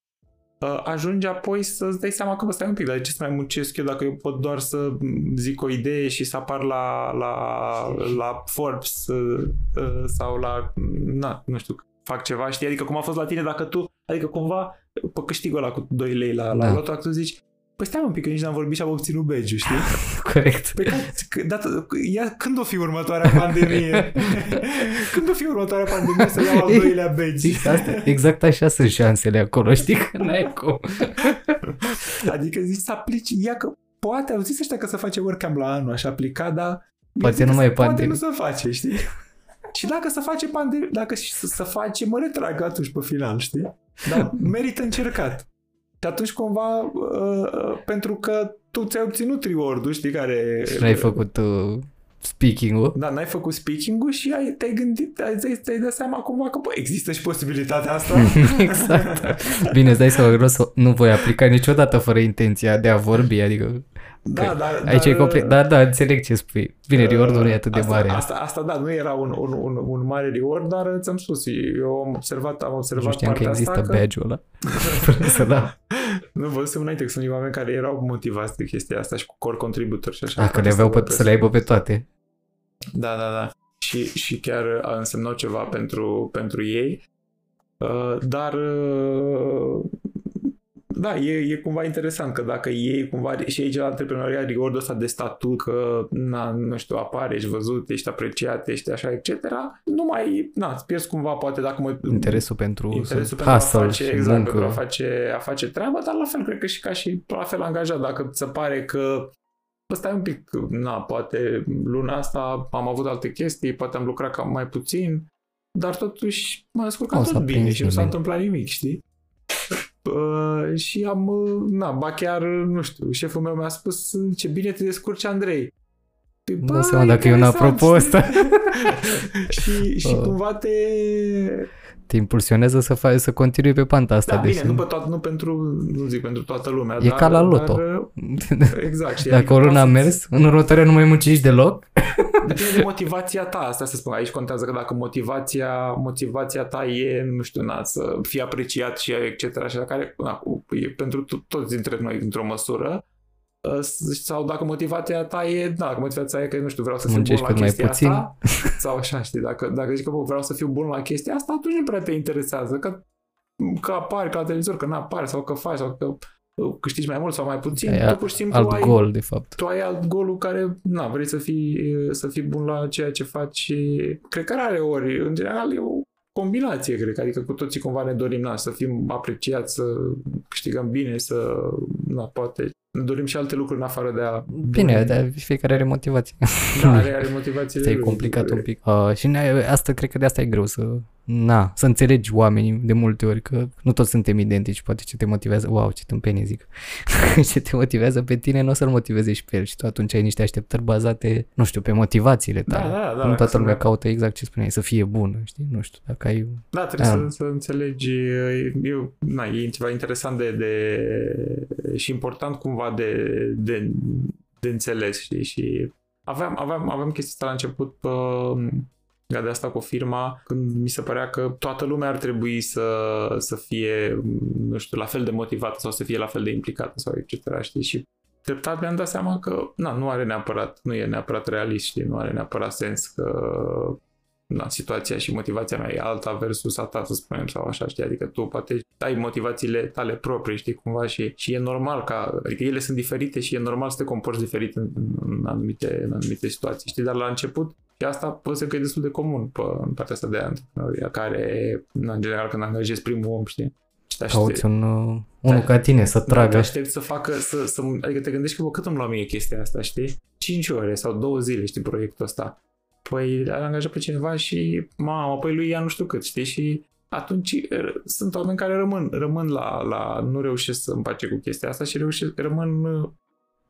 Uh, ajungi apoi să-ți dai seama că, bă, stai un pic, dar de ce să mai muncesc eu dacă eu pot doar să zic o idee și să apar la, la, la Forbes uh, uh, sau la, na, nu știu, fac ceva, știi? Adică cum a fost la tine dacă tu, adică cumva pe câștigul ăla cu 2 lei la, la da. loto, tu zici, Păi stai un pic, că nici n-am vorbit și am obținut badge știi? Corect. Păi, dată, ia, când o fi următoarea pandemie? când o fi următoarea pandemie să iau al doilea badge? Exact, exact așa sunt șansele acolo, știi? Că n-ai cum. adică zici să aplici, ia că poate, au zis ăștia că se face WordCamp la anul, așa aplica, dar poate nu mai e pandemie. Poate nu se face, știi? Și dacă se face pandemie, dacă se face, mă retrag atunci pe final, știi? Dar merită încercat. Și atunci cumva, uh, uh, pentru că tu ți-ai obținut reward știi, care... Și n-ai făcut uh, speaking-ul. Da, n-ai făcut speaking-ul și ai, te-ai gândit, ai, ți-ai dat seama cumva că bă, există și posibilitatea asta. exact. Bine, îți dai seama că nu voi aplica niciodată fără intenția de a vorbi, adică da, da, Aici dar, e complet. Da, da, înțeleg ce spui. Bine, reward nu e atât de asta, mare. Asta, asta, da, nu era un, un, un, un mare reward, dar ți-am spus, eu am observat, am observat nu știam că există asta badge-ul ăla. să da. Nu văzusem înainte că sunt oameni care erau motivați de chestia asta și cu core contributor și așa. Ah, că le aveau pe, să le aibă pe toate. Da, da, da. Și, și chiar a însemnat ceva pentru, pentru ei. Uh, dar uh, da, e, e cumva interesant că dacă ei cumva și aici la antreprenoria reward ăsta de statut că, na, nu știu, apare, ești văzut, ești apreciat, ești așa, etc. Nu mai, na, îți pierzi cumva poate dacă mă... Interesul pentru interesul pentru a face, exact, muncă. pentru a face, a face treaba, dar la fel cred că și ca și la fel angajat, dacă ți se pare că Bă, stai un pic, na, poate luna asta am avut alte chestii, poate am lucrat cam mai puțin, dar totuși m-a descurcat O tot să bine aprinzi și nu s-a nimeni. întâmplat nimic, știi? Uh, și am, uh, na, ba chiar, nu știu, șeful meu mi-a spus ce bine te descurci, Andrei. Păi, Nu dau seama dacă e un apropo ăsta. și, și Uh. cumva te... Te impulsionează să faci, să continui pe panta asta. Da, deci, bine, nu, pe toată, nu pentru, nu zic pentru toată lumea, E dar, ca la loto. Dar, exact. Știi? Dacă o lună a mers, în următoarea nu mai muncești deloc. Depinde de motivația ta, asta să spun. Aici contează că dacă motivația, motivația ta e, nu știu, na, să fii apreciat și etc. Și la care, na, e pentru to- toți dintre noi într-o măsură, uh, sau dacă motivația ta e, da, dacă motivația ta e că, nu știu, vreau să fiu bun Muncești la cât mai chestia puțin. asta, sau așa, știi, dacă, dacă zici că bă, vreau să fiu bun la chestia asta, atunci nu prea te interesează, că, că apari ca la televizor, că nu apari, sau că faci, sau că uh, câștigi mai mult sau mai puțin, Ai tu pur și simplu Alt ai, gol, de fapt. tu ai alt golul care, na, vrei să fii, să fii bun la ceea ce faci și cred că are ori, în general, e o combinație, cred că, adică cu toții cumva ne dorim, na, să fim apreciați, să câștigăm bine, să, na, poate, ne dorim și alte lucruri în afară de a... Bine, dar fiecare are motivație. Da, are, are motivație. Asta e complicat un pic. Uh, și ne- asta cred că de asta e greu să, na, să înțelegi oamenii de multe ori, că nu toți suntem identici, poate ce te motivează, wow, ce tâmpenie zic, ce te motivează pe tine, nu o să-l motiveze și pe el și tu atunci ai niște așteptări bazate, nu știu, pe motivațiile Da, tale. da, da. nu dacă toată să lumea ne- caută exact ce spuneai, să fie bună, știi? Nu știu, dacă ai... Da, trebuie Da. să, să înțelegi, e, e, na, e ceva interesant de, de, și important cumva de, de, de înțeles, știi, și aveam, aveam, aveam chestia asta la început pe, legat de asta cu firma, când mi se părea că toată lumea ar trebui să, să fie, nu știu, la fel de motivată sau să fie la fel de implicată sau etc. Știi? Și treptat mi-am dat seama că na, nu are neapărat, nu e neapărat realist, știi? nu are neapărat sens că na, situația și motivația mea e alta versus a ta, să spunem, sau așa, știi? Adică tu poate ai motivațiile tale proprii, știi, cumva și, și e normal ca, adică ele sunt diferite și e normal să te comporți diferit în, în, anumite, în anumite situații, știi? Dar la început și asta pot să că e destul de comun pe, în partea asta de antreprenoria, care, na, în general, când angajezi primul om, știi? Și te aștept- Cauți un, uh, unul Da. ca tine să da, te tragă. aștept să facă, să, să, adică te gândești că, bă, cât îmi lua mie chestia asta, știi? 5 ore sau 2 zile, știi, proiectul ăsta. Păi am angajat pe cineva și, mamă, păi lui ia nu știu cât, știi? Și atunci r- sunt oameni care rămân, rămân la, la, nu reușesc să împace cu chestia asta și reușesc, rămân uh,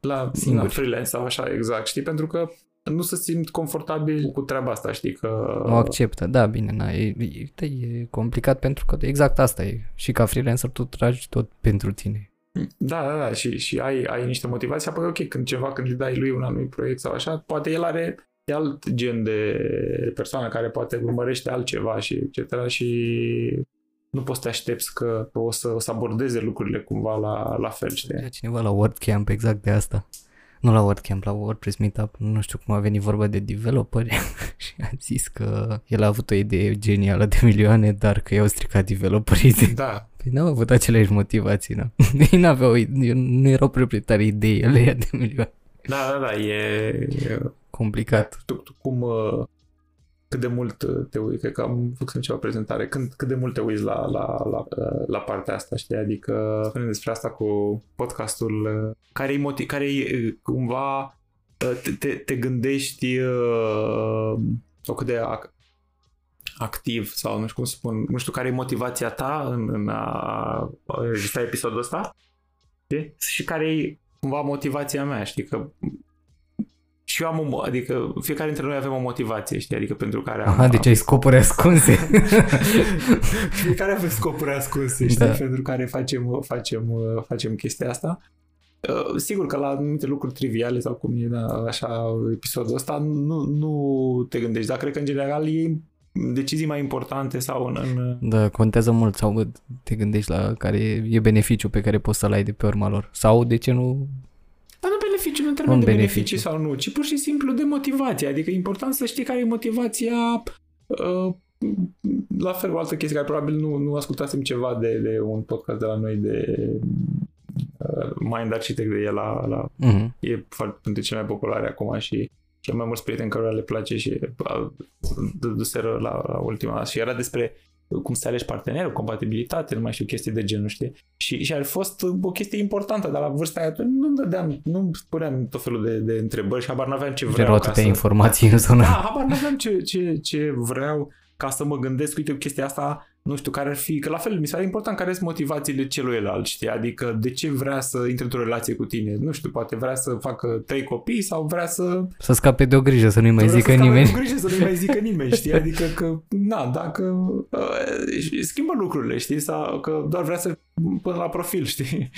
la, Singuri. la freelance sau așa, exact, știi? Pentru că nu se simt confortabil cu treaba asta, știi? Că... O acceptă, da, bine, na, e, e, da, e complicat pentru că exact asta e. Și ca freelancer tu tragi tot pentru tine. Da, da, da, și, și ai, ai niște motivații, apoi ok, când ceva, când îi dai lui un anumit proiect sau așa, poate el are e alt gen de persoană care poate urmărește altceva și etc. și nu poți să te aștepți că o să, o să abordeze lucrurile cumva la, la fel, știi? Era cineva la WordCamp exact de asta. Nu la WordCamp, la WordPress Meetup, nu știu cum a venit vorba de developeri și a zis că el a avut o idee genială de milioane, dar că i-au stricat developerii de... Da, Păi n-au avut aceleași motivații, nu? Ei n-aveau, nu erau proprietari ideii, ele ia de milioane. Da, da, da, e, e Complicat. tu, tu cum uh, cât de mult uh, te uiți, cred că am făcut ceva prezentare, când, cât de mult te uiți la, la, la, uh, la partea asta, știi? Adică spunem despre asta cu podcastul uh, care e motiv, care e cumva uh, te, te, te gândești uh, sau cât de ac- activ sau nu știu cum să spun, nu știu care e motivația ta în, în a registra episodul ăsta știi? și care e cumva motivația mea, știi că și eu am o, adică fiecare dintre noi avem o motivație, știi, adică pentru care am... Aha, deci ai scopuri ascunse. fiecare avem scopuri ascunse, știi, Da. pentru care facem, facem, facem chestia asta. Uh, Sigur că la anumite lucruri triviale sau cum e da, așa episodul ăsta nu, nu te gândești, dar cred că în general e decizii mai importante sau în, în Da, contează mult sau bă, te gândești la care e, e beneficiu pe care poți să-l ai de pe urma lor. Sau de ce nu... Dar nu beneficiu, nu în termen Un de beneficiu. beneficii sau nu, ci pur și simplu de motivație. Adică e important să știi care e motivația uh, la fel o altă chestie care probabil nu, nu ascultasem ceva de, de un podcast de la noi de uh, Mind Architect de el la, la Mhm. e foarte printre cele mai populare acum și și am mai mulți prieteni care le place și a, dăduseră la, la ultima și era despre cum să alegi partenerul, compatibilitate, nu mai știu, chestii de genul, știi? Și, și ar fi fost o chestie importantă, dar la vârsta aia atunci nu dădeam, nu spuneam tot felul de, de întrebări și habar n-aveam ce vreau. Erau ca atâtea să... informații în zona. Da, habar n-aveam ce, ce, ce vreau ca să mă gândesc, uite, chestia asta, nu știu, care ar fi, că la fel, mi se pare important care sunt motivațiile celuilalt, știi? Adică de ce vrea să intre într-o relație cu tine? Nu știu, poate vrea să facă trei copii sau vrea să... Să scape de o grijă, să nu-i mai vrea zică să scape nimeni. de o grijă, să nu-i mai zică nimeni, știi? Adică că, na, dacă uh, schimbă lucrurile, știi? Sau că doar vrea să până la profil, știi?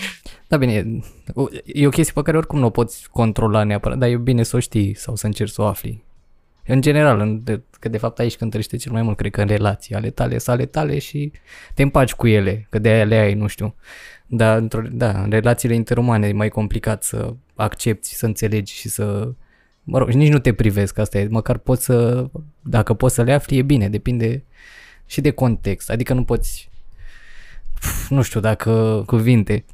Da, bine, o- e o chestie pe care oricum nu o poți controla neapărat, dar e bine să o știi sau să încerci să o afli. În general, în, de, că de fapt aici cântărește cel mai mult, cred că în relații ale tale sunt ale tale și te împaci cu ele, că de aia le ai, nu știu. Dar, într-o, da, în relațiile interumane e mai complicat să accepti, să înțelegi și să... Mă rog, și nici nu te privesc, asta e, măcar poți să, dacă poți să le afli, e bine, depinde și de context, adică nu poți, nu știu, dacă cuvinte,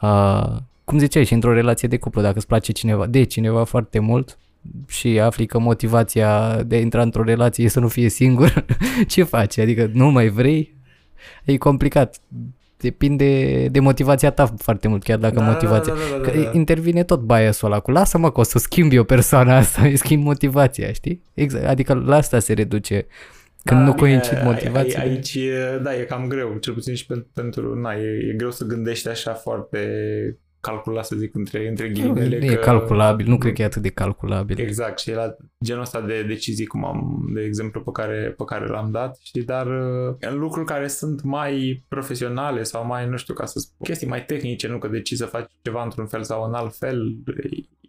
Uh, cum ziceai și într-o relație de cuplu, dacă îți place cineva, de cineva foarte mult și afli că motivația de a intra într-o relație e să nu fie singur, ce faci? Adică nu mai vrei? E complicat. Depinde de motivația ta foarte mult, chiar dacă motivația... Da, da, da, Că da, da. intervine tot biasul ăla cu lasă-mă că o să schimbi o persoană asta, îi schimb motivația, știi? Exact, adică la asta se reduce. Când Da, nu bine, coincid ai- motivațiile. ai- Aici, e- da, e cam greu, cel puțin și pentru, pentru na, e, e greu să gândești așa foarte calculat, să zic, între, între ghilimele. e că, calculabil, nu cred că e atât de calculabil. Exact, și la genul ăsta de decizii, cum am, de exemplu, pe care, pe care l-am dat, știi, dar uh, în lucruri care sunt mai profesionale sau mai, nu știu, ca să spun, chestii mai tehnice, nu că decizi să faci ceva într-un fel sau în alt fel,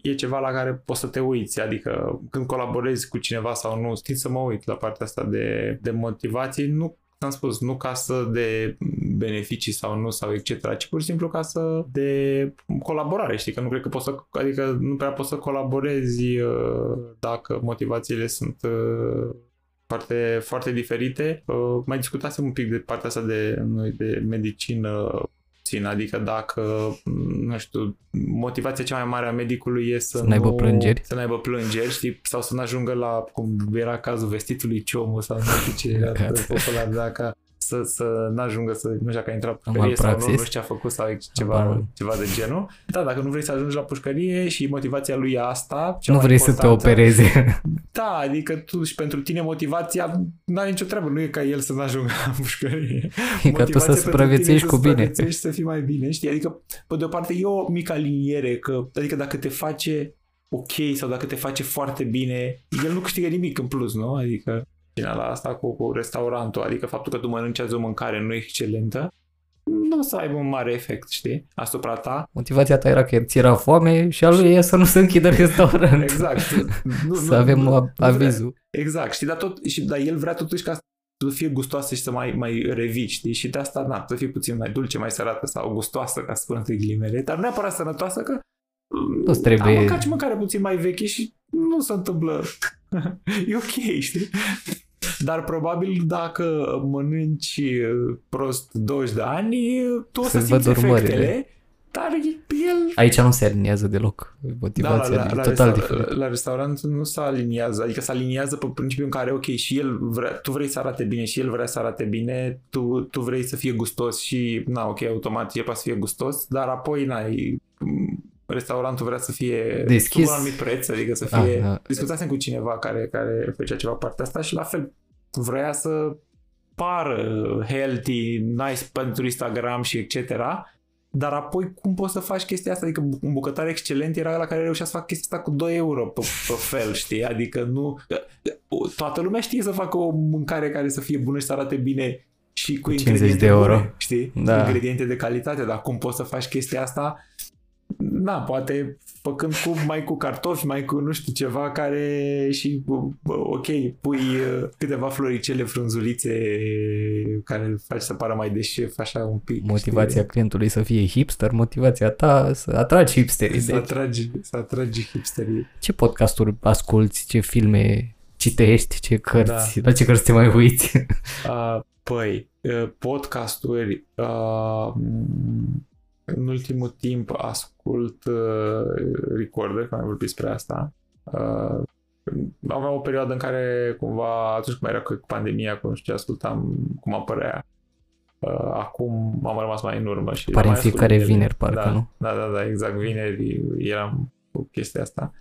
e ceva la care poți să te uiți, adică când colaborezi cu cineva sau nu, știi să mă uit la partea asta de, de motivații, nu am spus, nu ca să de beneficii sau nu sau etc., ci pur și simplu ca să de colaborare, știi, că nu cred că poți să, adică nu prea poți să colaborezi uh, dacă motivațiile sunt uh, foarte, foarte diferite. Uh, mai discutasem un pic de partea asta de, noi de medicină puțin, adică dacă, nu știu, motivația cea mai mare a medicului e să, Să n-aibă nu, plângeri. Să n-aibă plângeri, știi, sau să nu-ajungă la, cum era cazul vestitului Ciomu sau nu știu ce era Păcat. popular, dacă să, să n-ajungă să, nu știu, că a intrat Am pușcărie sau nu, malpraxis. nu știu ce a făcut sau Habar ceva, nu. ceva de genul. Da, dacă nu vrei să ajungi la pușcărie și motivația lui e asta, cea Nu mai vrei să te importantă, opereze. Da, adică tu și pentru tine motivația n-are nicio treabă, nu e ca el să n-ajungă la pușcărie. E ca tu să Motivația pentru supraviețuiești tine cu e să bine. supraviețuiești și să fii mai bine, știi? Adică, pe de o parte, e o mică aliniere, că, adică dacă te face ok sau dacă te face foarte bine, el nu câștigă nimic în plus, nu? Adică, la asta cu, cu restaurantul, adică faptul că tu mănânci azi o mâncare nu excelentă, nu o să aibă un mare efect, știi, asupra ta. Motivația ta era că ți era foame și a lui e să nu se închidă restaurant. Exact. Nu, să avem nu, a- nu vrea- avizul. Exact, știi, dar, tot, și, dar el vrea totuși ca să fie gustoasă și să mai, mai revii, știi? Și de asta, na, să fie puțin mai dulce, mai sărată sau gustoasă, ca să spun între ghilimele, dar nu neapărat sănătoasă, că Nu-ți trebuie- Am mâncat și mâncare puțin mai veche și nu se întâmplă. e ok, știi? Dar probabil dacă mănânci uh, prost 20 de ani, tu o să Se-ți simți văd urmările. efectele, dar el Aici nu se aliniază deloc da, motivația, la, e la, total resta- diferit. la restaurant nu se aliniază, adică se aliniază pe principiul în care, ok, și el vrea, tu vrei să arate bine și el vrea să arate bine, tu, tu vrei să fie gustos și, na, ok, automat el poate să fie gustos, dar apoi, na, e- m, restaurantul vrea să fie Deschis. sub un anumit preț, adică să Ah, fie... da. Discutasem cu cineva care, care făcea ceva partea asta și la fel vrea să pară healthy, nice pentru Instagram și etc. Dar apoi cum poți să faci chestia asta? Adică un bucătar excelent era la care reușea să facă chestia asta cu 2 euro pe, pe fel, știi? Adică nu... Toată lumea știe să facă o mâncare care să fie bună și să arate bine și cu, 50 ingrediente de euro. Bune, știi? Da. Ingrediente de calitate, dar cum poți să faci chestia asta? Na, poate făcând cu, mai cu cartofi, mai cu nu știu ceva care și bă, ok, pui uh, câteva floricele frunzulițe care îl faci să pară mai de șef, așa un pic. Motivația știi? clientului să fie hipster, motivația ta să atragi hipsterii. Să Deci, atragi, să atragi hipsterii. ce podcasturi asculti, ce filme citești, ce cărți, Da. la ce cărți te mai uiți? Uh, păi, uh, podcasturi, uh, m, în ultimul timp ascult uh, Recorder, că am vorbit despre asta. Uh, aveam o perioadă în care cumva, atunci când era cu pandemia, cu nu știu ce ascultam, cum apărea. Uh, acum am rămas mai în urmă și Apare am în mai ascult fiecare ele. vineri, parcă, da, nu? Da, da, da, exact, vineri eram cu chestia asta.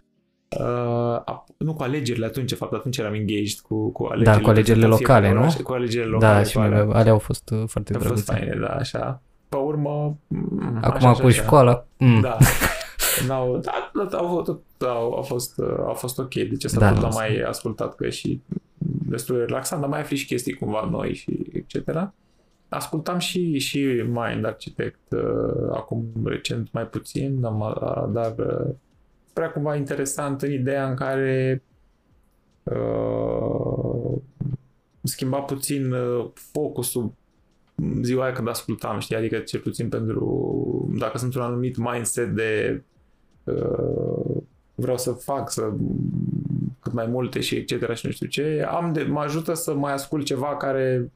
Uh, nu cu alegerile atunci, fapt atunci eram engaged cu, cu alegerile. Da, cu alegerile locale, nu? Cu alegerile locale. Da, și alea au fost uh, foarte drăguțe. Au fost faine, da, așa. Pe urmă... Mm, Acum așa, cu așa, școala... Mm. Da. N-au, da, da, au, au, au, fost, uh, au fost ok, deci asta da, tot l-am mai ascultat că și destul de relaxant, dar mai afli și chestii cumva noi și etc. Ascultam și, și Mind Architect uh, acum recent mai puțin, dar uh, prea cumva interesant în ideea în care uh, schimba puțin uh, focusul ziua aia când ascultam, știi? Adică cel puțin pentru, dacă sunt un anumit mindset de uh, vreau să fac, să cât mai multe și etc. și nu știu ce, am de, mă ajută să mai ascult ceva care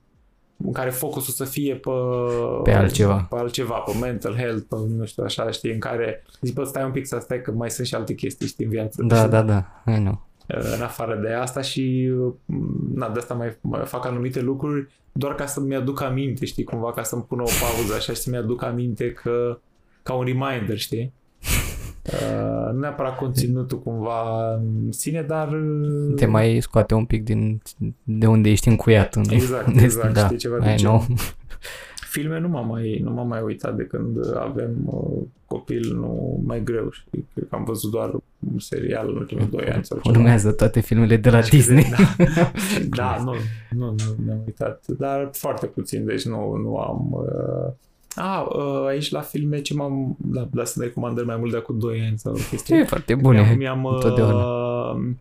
în care focusul să fie pe, pe altceva. Pe altceva, pe mental health, pe nu știu așa, știi, în care zic, bă, stai un pic să stai că mai sunt și alte chestii, știi, în viață. Da, știi? da, da, I know. În afară de asta și na, de asta mai, mai fac anumite lucruri doar ca să-mi aduc aminte, știi, cumva ca să-mi pună o pauză așa și să-mi aduc aminte că ca un reminder, știi? Uh, nu neapărat conținutul cumva în sine, dar... Uh, Te mai scoate un pic din de unde ești încuiat. În... Exact, exact, da, știi ceva de ce. Filme nu m-am mai, nu m-am mai uitat de când avem uh, copil, nu mai greu și cred că am văzut doar un serial în ultimii doi ani sau ceva. Urmează toate filmele de la și Disney. Da, da nu, nu, nu ne-am uitat, dar foarte puțin, deci nu, nu am... Uh, a, uh, aici la filme ce m-am... Da, da să recomandări mai mult de acum 2 ani sau chestii. E foarte bune. Mi-am, mi-am uh,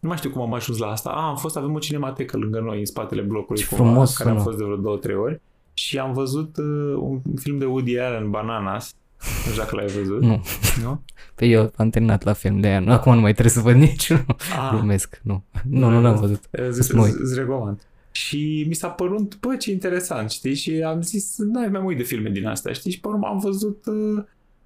nu mai știu cum am ajuns la asta. A, am fost, avem o cinematecă lângă noi, în spatele blocului, Ce cumva, frumos, care am fost de vreo două, trei ori. Și am văzut uh, un film de Woody Allen, Bananas. Nu știu dacă l-ai văzut. Nu. nu? Pe eu am terminat la film de aia. Acum nu mai trebuie să văd niciunul. Glumesc. Nu. Nu, nu l-am văzut. Îți recomand. Și mi s-a părut, bă, ce interesant, știi? Și am zis, n-ai mai mult de filme din astea, știi? Și pe urmă am văzut, uh,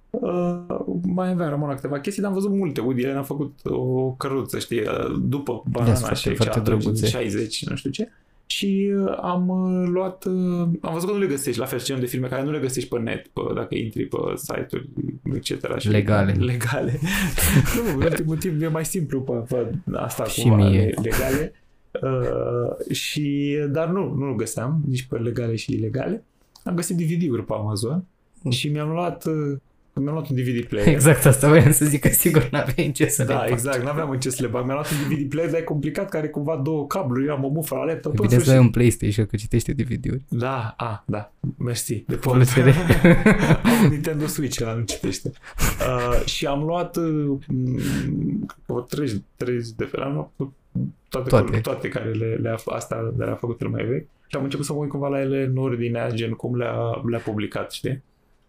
uh, mai avea Ramona câteva chestii, dar am văzut multe. Woody Allen a făcut o căruță, știi? Uh, după Banana și atunci, 60, nu știu ce. Și uh, am uh, luat, uh, am văzut că nu le găsești, la fel genul de filme care nu le găsești pe net, pe, dacă intri pe site-uri, etc. Și legale. Legale. nu, în ultimul timp e mai simplu pe, pe asta și cumva, mie. legale. Uh, și, dar nu, nu găseam, nici pe legale și ilegale. Am găsit DVD-uri pe Amazon mm. și mi-am luat uh, mi-am luat un DVD player. Exact asta voiam să zic că sigur n-aveai în ce să da, le exact, n-aveam în ce să le bag. Mi-am luat un DVD player, dar e complicat, care cumva două cabluri, eu am o mufă la laptop. Bine să ai un PlayStation, că citește DVD-uri. Da, a, da, mersi. De pot. am un Nintendo Switch, ăla nu citește. Uh, și am luat uh, o 30, 30 de fel, am luat toate, toate. toate care le, le-a, asta le-a făcut el mai vechi. Și am început să mă uit cumva la ele în ordinea, gen cum le-a, le-a publicat, știi?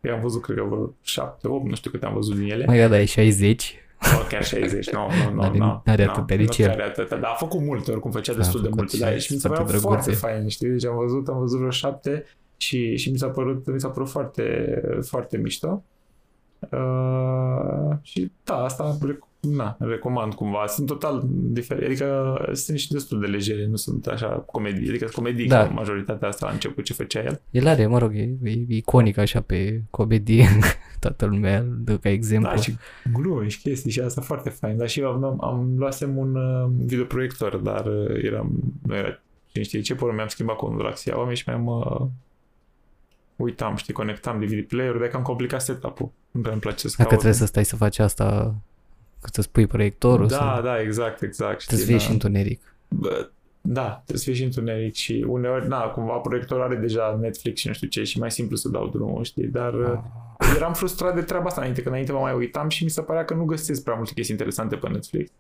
Eu am văzut, cred că vreo 7, 8, nu știu câte am văzut din ele. Mai da, e 60. Oh, chiar 60, nu, nu, nu, nu. Are atât de Nu are atât, dar a făcut multe, oricum făcea da, destul de multe. Da, și mi s-a părut foarte fain, știi? Deci am văzut, am văzut vreo 7 și, și mi s-a părut, mi s-a părut foarte, foarte mișto. Uh, și da, asta na, recomand cumva. Sunt total diferite. Adică sunt și destul de legere, nu sunt așa comedii. Adică comedii da. majoritatea asta la început ce făcea el. El are, mă rog, e, e iconic așa pe comedie. Toată lumea îl dă ca exemplu. Da, și glume și chestii și asta foarte fain. Dar și eu am, am luasem un uh, videoproiector, dar uh, eram, nu era cine știe ce, poră mi-am schimbat codul la Xiaomi și mi-am uh, uitam, știi, conectam DVD player-ul, dar că am complicat setup-ul. Nu prea îmi place să Dacă caut. trebuie să stai să faci asta că să spui proiectorul. Da, sau... da, exact, exact. Știi, trebuie să fie da. și întuneric. Bă, da, trebuie să fie și întuneric și uneori, na, cumva proiectorul are deja Netflix și nu știu ce și mai simplu să dau drumul, știi, dar ah. eram frustrat de treaba asta înainte, că înainte mă mai uitam și mi se părea că nu găsesc prea multe chestii interesante pe Netflix.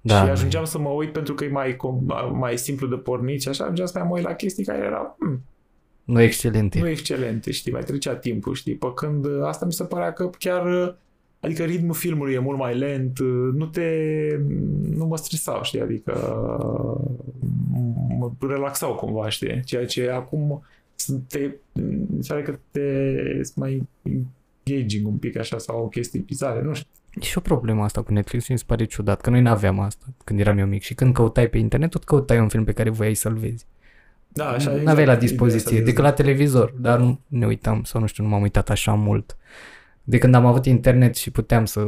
Da. Și ajungeam să mă uit pentru că e mai, mai simplu de pornit și așa, ajungeam să mai mă uit la chestii care erau hmm, nu excelente. Nu excelente, știi, mai trecea timpul, știi, pe când asta mi se părea că chiar Adică ritmul filmului e mult mai lent, nu te... nu mă stresau, știi, adică mă relaxau cumva, știi, ceea ce acum te, mi pare că te mai engaging un pic așa sau chestii bizare, nu știu. E și o problemă asta cu Netflix mi se pare ciudat, că noi n-aveam asta când eram eu mic și când căutai pe internet, tot căutai un film pe care voiai să-l vezi. Da, așa Nu aveai la dispoziție, decât la televizor, dar nu ne uitam sau nu știu, nu m-am uitat așa mult de când am avut internet și puteam să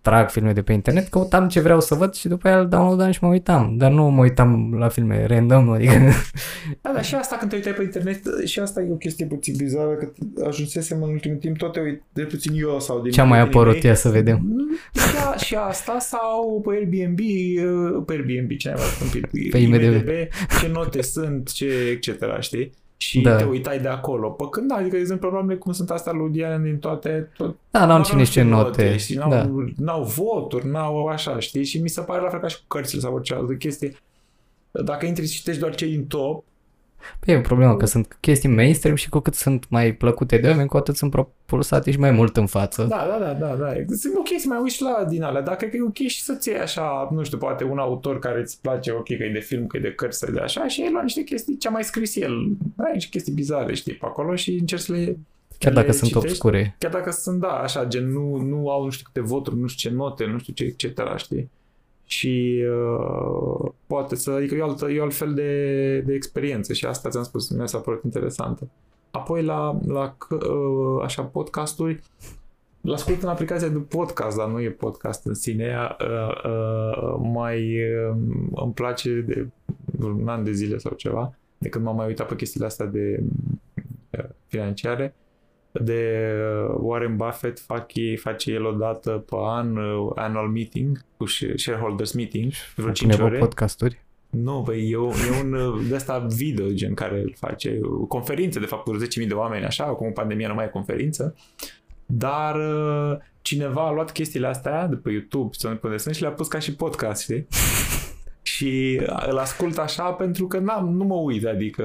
trag filme de pe internet, căutam ce vreau să văd și după aia îl downloadam și mă uitam. Dar nu mă uitam la filme random, adică... Da, dar și asta când te uitai pe internet, și asta e o chestie puțin bizară, că ajunsesem în ultimul timp tot te uit, de puțin eu sau din... Ce-a mai apărut, ia să vedem. Și, a, și asta sau pe Airbnb, uh, pe Airbnb, ce ai mai Pe IMDb. ce note sunt, ce etc., știi? Și da. te uitai de acolo. Pă când, adică, de exemplu, problemele cum sunt astea lui Diana din toate... Tot, da, n-au cine ce note. Și n-au, da. n-au voturi, n-au așa, știi? Și mi se pare la fel ca și cu cărțile sau orice altă chestie. Dacă intri și citești doar cei din top, Păi e o problemă că sunt chestii mainstream și cu cât sunt mai plăcute de oameni, cu atât sunt propulsate și mai mult în față. Da, da, da, da, da. Sunt ok să mai uiți la din alea, dacă e ok și să-ți iei așa, nu știu, poate un autor care îți place, ok, că e de film, că e de cărți, de așa, și el lua niște chestii ce a mai scris el. Ai niște chestii bizare, știi, pe acolo și încerci să le Chiar dacă sunt citești, obscure. Chiar dacă sunt, da, așa, gen, nu, nu au nu știu câte voturi, nu știu ce note, nu știu ce, etc., știi? Și uh, poate să, adică e, altă, e altfel de, de experiență și asta ți-am spus, mi s-a părut interesantă. Apoi la, la uh, așa podcasturi, l-ascult în aplicația de podcast, dar nu e podcast în sine, uh, uh, mai uh, îmi place de un an de zile sau ceva, de când m-am mai uitat pe chestiile astea de uh, financiare, de uh, Warren Buffett fac ei, face el o dată pe an uh, annual meeting cu shareholders meeting vreo 5 ore. podcasturi? Nu, băi, e, e un uh, de asta video gen care îl face, conferințe de fapt cu 10.000 de oameni așa, acum pandemia nu mai e conferință, dar cineva a luat chestiile astea de pe YouTube să ne și le-a pus ca și podcast, știi? Și îl ascult așa pentru că n-am, nu mă uit, adică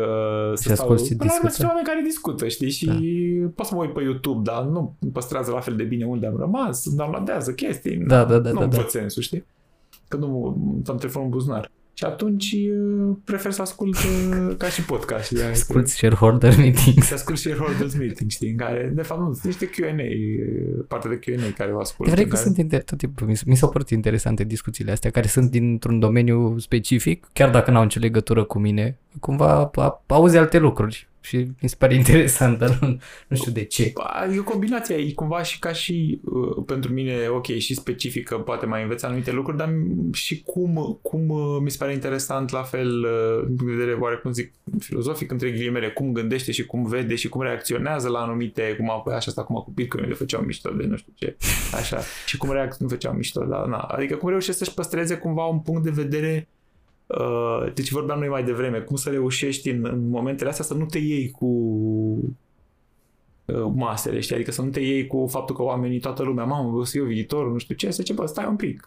și să stau... Și Până la oameni care discută, știi? Și da. pot să mă uit pe YouTube, dar nu păstrează la fel de bine unde am rămas, downloadează chestii. Da, da, da. Nu da, da. sensul, știi? Că nu am telefonul în buzunar. Și atunci uh, prefer să ascult uh, ca și podcast. Știi? Ascult shareholder meetings. Să ascult shareholders meetings, știi? În care, de fapt, nu, sunt niște Q&A, uh, parte de Q&A care o ascult. Vrei că care... sunt inter- tot timpul, mi, mi s-au părut interesante discuțiile astea, care sunt dintr-un domeniu specific, chiar dacă n-au nicio legătură cu mine, cumva auzi alte lucruri și mi se pare interesant, dar nu, nu știu de ce. E o combinație, e cumva și ca și uh, pentru mine, ok, și specifică, poate mai înveți anumite lucruri, dar și cum, cum uh, mi se pare interesant la fel, uh, din punct de vedere oarecum zic filozofic, între ghilimele, cum gândește și cum vede și cum reacționează la anumite, cum a, așa asta cum a cu Bitcoin, le făceau mișto de nu știu ce, așa, și cum reacționează, nu făceau mișto, dar na, adică cum reușește să-și păstreze cumva un punct de vedere Uh, deci vorbeam noi mai devreme, cum să reușești în, în momentele astea să nu te iei cu uh, masele, știi? Adică să nu te iei cu faptul că oamenii, toată lumea, mamă, o să eu viitor, nu știu ce, să ce, bă, stai un pic,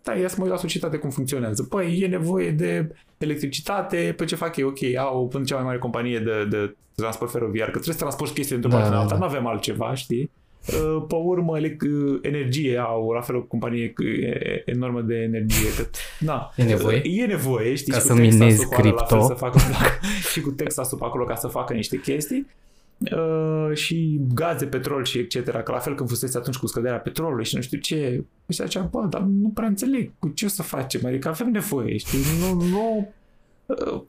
stai, ia să mă uit la societate cum funcționează. Păi, e nevoie de electricitate, pe ce fac eu? Ok, au până cea mai mare companie de, de transport feroviar, că trebuie să transporti chestii într-o da, parte da, alta, da. nu avem altceva, știi? Uh, pe urmă, energie au la fel o companie enormă de energie. Că, na, e nevoie? E nevoie, știi? Ca să minezi cripto. Să facă, și cu Texasul pe acolo ca să facă niște chestii. Uh, și gaze, petrol și etc. Că la fel când fusese atunci cu scăderea petrolului și nu știu ce. Și zicea, bă, dar nu prea înțeleg cu ce o să facem. Adică avem nevoie, știi? Nu, nu, uh,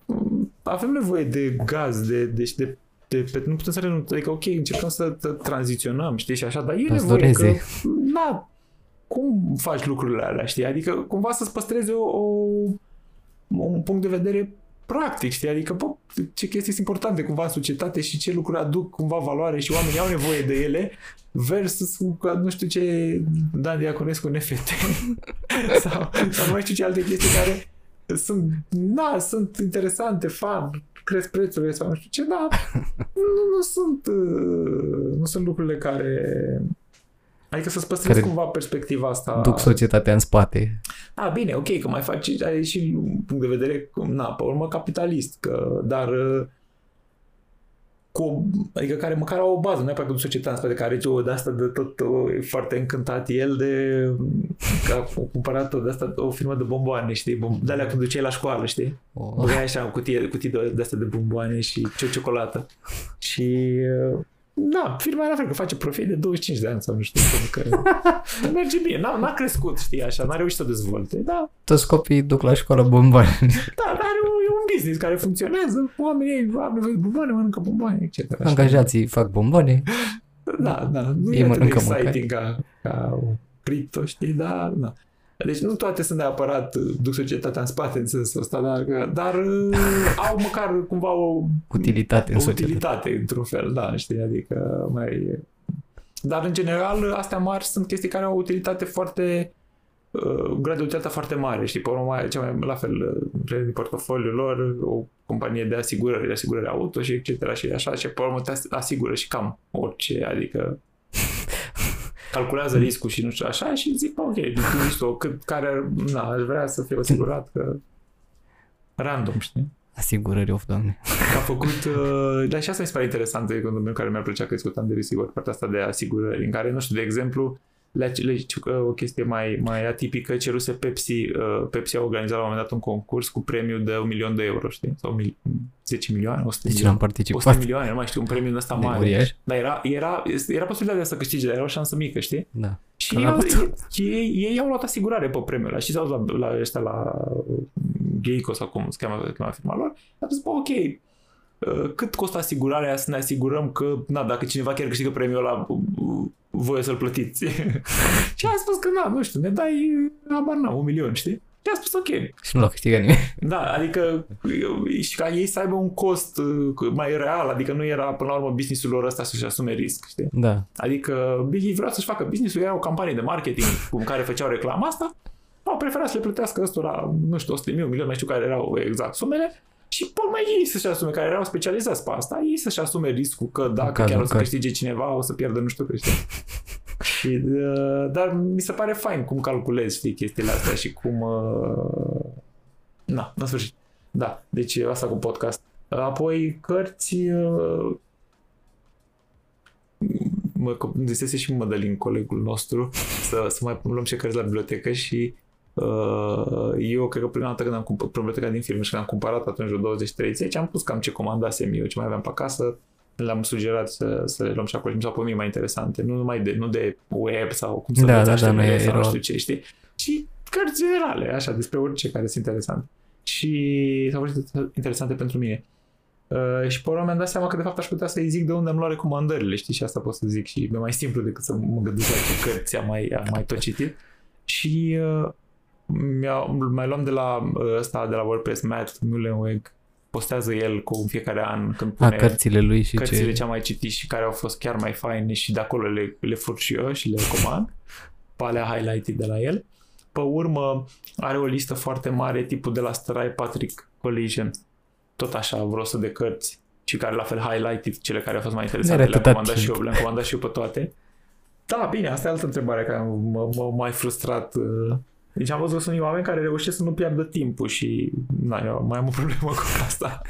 avem nevoie de gaz, de, de, de de, pe, nu putem să renunțăm, adică ok, încercăm să tranziționăm, știi, și așa, dar e nevoie că, na, cum faci lucrurile alea, știi, adică cumva să-ți păstreze o, o, un punct de vedere practic, știi, adică, bă, ce chestii sunt importante cumva în societate și ce lucruri aduc cumva valoare și oamenii au nevoie de ele versus, nu știu ce, Dan Diaconescu NFT sau, sau nu mai știu ce alte chestii care sunt, na, sunt interesante, fan, cresc prețurile sau nu știu ce, dar nu, nu sunt uh, nu sunt lucrurile care Adică să-ți păstrezi care cumva perspectiva asta. Duc societatea în spate. A, bine, ok, că mai faci, ai și un punct de vedere, na, pe urmă capitalist, că, dar uh, cu, adică care măcar au o bază, nu e că societatea în spate, care o de asta de tot o, e foarte încântat el de că a cumpărat o, de asta, o firmă de bomboane, știi, bom, de alea când duceai la școală, știi? Oh. Băgai așa o cutie, cutie de, de asta de bomboane și ce ciocolată. Și da, firma era fel că face profit de 25 de ani sau nu știu, pentru că merge bine. N-a, n-a crescut, știi, așa, n-a reușit să dezvolte, da. Toți copiii duc la școală bomboane. Da, dar e un business care funcționează, oamenii au nevoie de bomboane, mănâncă bomboane, etc. Angajații fac bomboane. Da, da, nu Ei e atât de exciting ca, ca, cripto, știi, dar na. Deci nu toate sunt neapărat uh, duc societatea în spate în sensul ăsta, dar, dar uh, au măcar cumva o Utilitate în o societate. utilitate într-un fel, da, știi, adică mai... Dar în general, astea mari sunt chestii care au o utilitate foarte uh, un grad de utilitate foarte mare, știi, pe urmă, mai, cea mai, la fel, uh, din portofoliul lor, o companie de asigurări, de asigurări auto și etc. și așa, și pe urmă te as- asigură și cam orice, adică calculează riscul și nu știu așa și zic, bă, ok, nu știu, cât, care, na, aș vrea să fie asigurat că random, știi? Asigurări, of, doamne. Că a făcut, uh, dar și asta mi se pare interesant de gândul meu care mi-ar plăcea că discutam de risigur, partea asta de asigurări, în care, nu știu, de exemplu, le, le, o chestie mai, mai atipică, ceruse Pepsi, uh, Pepsi a organizat la un moment dat un concurs cu premiu de un milion de euro, știi? Sau mil, 10 milioane, 100 Deci milioane. n-am participat. 100 milioane, nu mai știu, un premiu din ăsta De mare. uriaș? Dar era, era, era posibilitatea să câștige, dar era o șansă mică, știi? Da. Și Că ei, n-a au- putut. ei, ei au luat asigurare pe premiul ăla. Și s-au dus la, la ăștia la Geico sau cum se cheamă, se cheamă firma lor. A zis, bă, ok, uh, cât costă asigurarea să ne asigurăm că, na, dacă cineva chiar câștigă premiul ăla, uh, voie să-l plătiți. și a spus că, na, nu știu, ne dai, abar n-am, un milion, știi? Și a spus, ok. Și nu l-a câștigat nimeni. Da, adică uh, și ca ei să aibă un cost uh, mai real, adică nu era până la urmă businessul lor ăsta să-și asume risc, știi? Da. Adică ei vreau să-și facă business-ul, era o campanie de marketing cu care făceau reclama asta, au preferat să le plătească ăstora, nu știu, 100 de mii, un milion, mai știu care erau exact sumele, și mai ei să-și asume, care erau specializați pe asta, ei să-și asume riscul că dacă cazul chiar o în să care- câștige cineva, o să pierdă nu știu cât, știi? și, uh, dar mi se pare fain cum calculezi, știi, chestiile astea și cum... Uh... Na, în sfârșit. Da, deci asta cu podcast. Apoi cărți... Uh mă zisese și Mădălin, colegul nostru, să, să mai luăm și cărți la bibliotecă și uh, eu cred că prima dată când am cumpărat biblioteca din film și când am cumpărat atunci vreo 20-30, am pus cam ce comandasem eu, ce mai aveam pe acasă, le-am sugerat să, să le luăm și acolo și mi s-au părut mie mai interesante, nu numai de, nu de web sau cum să Da, înveți da, da, HTML nu e- sau nu era- știu ce, știi? Și cărți generale, așa, despre orice care sunt interesante. Și s-au fost interesante pentru mine. Uh, și pe urmă mi-am dat seama că de fapt aș putea să-i zic de unde am luat recomandările, știi, și asta pot să zic și e mai simplu decât să mă gândesc la ce cărți am mai, am mai tot citit. Și uh, mi-a, mai luam de la uh, ăsta, de la WordPress, Matt Mullenweg, postează el cu în fiecare an când A, pune cărțile lui și cărțile ce... ce am mai citit și care au fost chiar mai faine și de acolo le, le fur și eu și le recomand. Pe alea highlighted de la el. Pe urmă are o listă foarte mare tipul de la Stray Patrick Collision. Tot așa, vreo 100 de cărți și care la fel highlighted, cele care au fost mai interesante, Ne-a le-am arătat comandat și eu, timp. le-am comandat și eu pe toate. Da, bine, asta e altă întrebare care m- m- mai frustrat. uh. Deci am văzut că sunt unii oameni care reușesc să nu piardă timpul și na, eu mai am o problemă cu asta.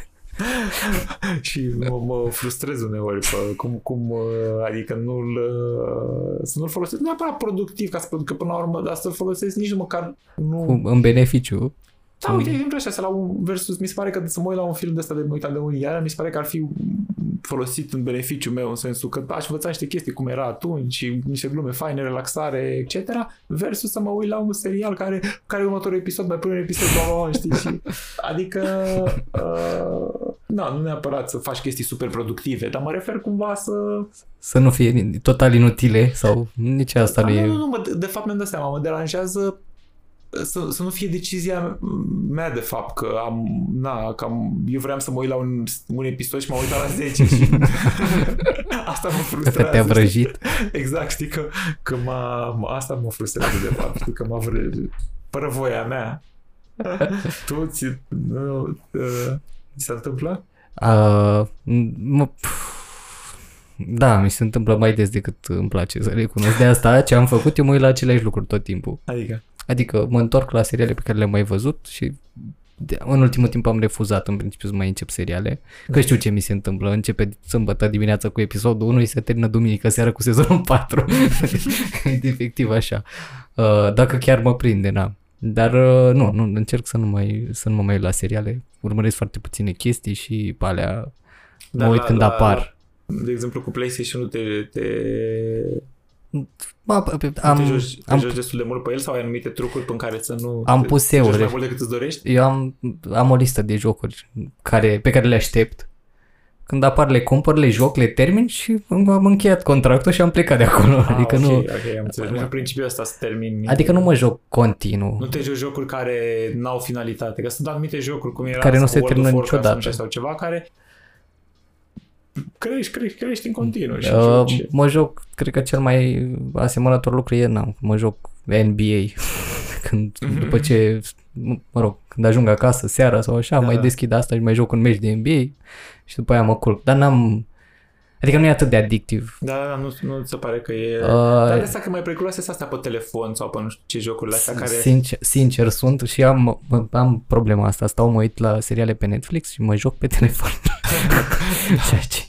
și mă, mă frustrez uneori pe cum, cum uh, adică nu-l uh, să nu-l folosesc neapărat productiv ca să producă până la urmă, dar să-l folosesc nici măcar nu... Cu, în beneficiu. Da, uite, de exemplu așa, să la un versus, mi se pare că să mă uit la un film de ăsta de mă uitam de unii iar, mi se pare că ar fi folosit în beneficiu meu, în sensul că aș învăța niște chestii cum era atunci, și niște glume faine, relaxare, etc. Versus să mă uit la un serial care, care următorul episod, mai pune un episod, bla, bla, bla, știi? Și, adică, uh, na, nu neapărat să faci chestii super productive, dar mă refer cumva să... Să nu fie total inutile sau nici asta Da, nu nu, e... nu, nu, mă, de fapt mi-am dat seama, mă deranjează să, să nu fie decizia mea de fapt, că am, na, că am, eu vreau să mă uit la un, un episod și m-am uitat la 10 și asta mă Că frustrează. te-a știi? vrăjit. Exact, știi că, că m-a, m- asta mă frustrează de fapt, știi că m-a vrăjit. Fără voia mea. tu ți, nu, uh, ți se întâmplă? Uh, mă, da, mi se întâmplă mai des decât îmi place să recunosc. De asta ce am făcut, eu mă uit la aceleași lucruri tot timpul. Adică, Adică mă întorc la seriale pe care le-am mai văzut și de, în ultimul timp am refuzat în principiu să mai încep seriale. Că știu ce mi se întâmplă. Începe sâmbătă dimineața cu episodul 1 și se termină duminică seara cu sezonul 4. e efectiv așa. Uh, dacă chiar mă prinde, na. Dar uh, nu, nu, încerc să nu, mai, să nu mă mai uit la seriale. Urmăresc foarte puține chestii și pe alea mă Dar uit la- când la- apar. de exemplu cu PlayStation-ul te, te, Ba, pe- pe- te, am, joci, te am, joci destul de mult pe el sau ai anumite trucuri pe care să nu... Am te- pus te joci eure. mai mult decât îți dorești? eu am, am o listă de jocuri care, pe care le aștept când apar le cumpăr, le joc, le termin și am încheiat contractul și am plecat de acolo. Ah, adică ok, nu, ok, am înțeles. În principiul ăsta să termini. adică nu mă joc continuu. Nu te joci jocuri care n-au finalitate, că sunt anumite jocuri, cum era Care nu sau se World of termină Warcraft niciodată. sau așa, Sau ceva care crești, crești, crești în continuu și Uh, joci. mă joc, cred că cel mai asemănător lucru e, n mă joc NBA. când, Mhm. după ce, mă rog, când ajung acasă seara sau așa, Da, mai da. deschid asta și mai joc un meci de NBA și după aia mă culc. Dar n-am, adică nu e atât de adictiv. Da, da, nu, nu ți se pare că e... Uh, Dar de asta că mai periculoase sunt astea pe telefon sau pe nu știu ce jocurile astea care... Sincer, sincer sunt și am, am problema asta. Stau, mă uit la seriale pe Netflix și mă joc pe telefon. Ceea ce,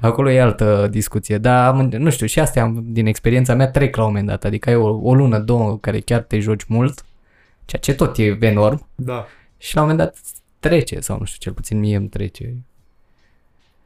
acolo e altă discuție. Dar am, nu știu, și astea am, din experiența mea trec la un moment dat. Adică ai o, o lună, două în care chiar te joci mult, ceea ce tot e enorm. Da. Și la un moment dat trece, sau nu știu, cel puțin mie îmi trece.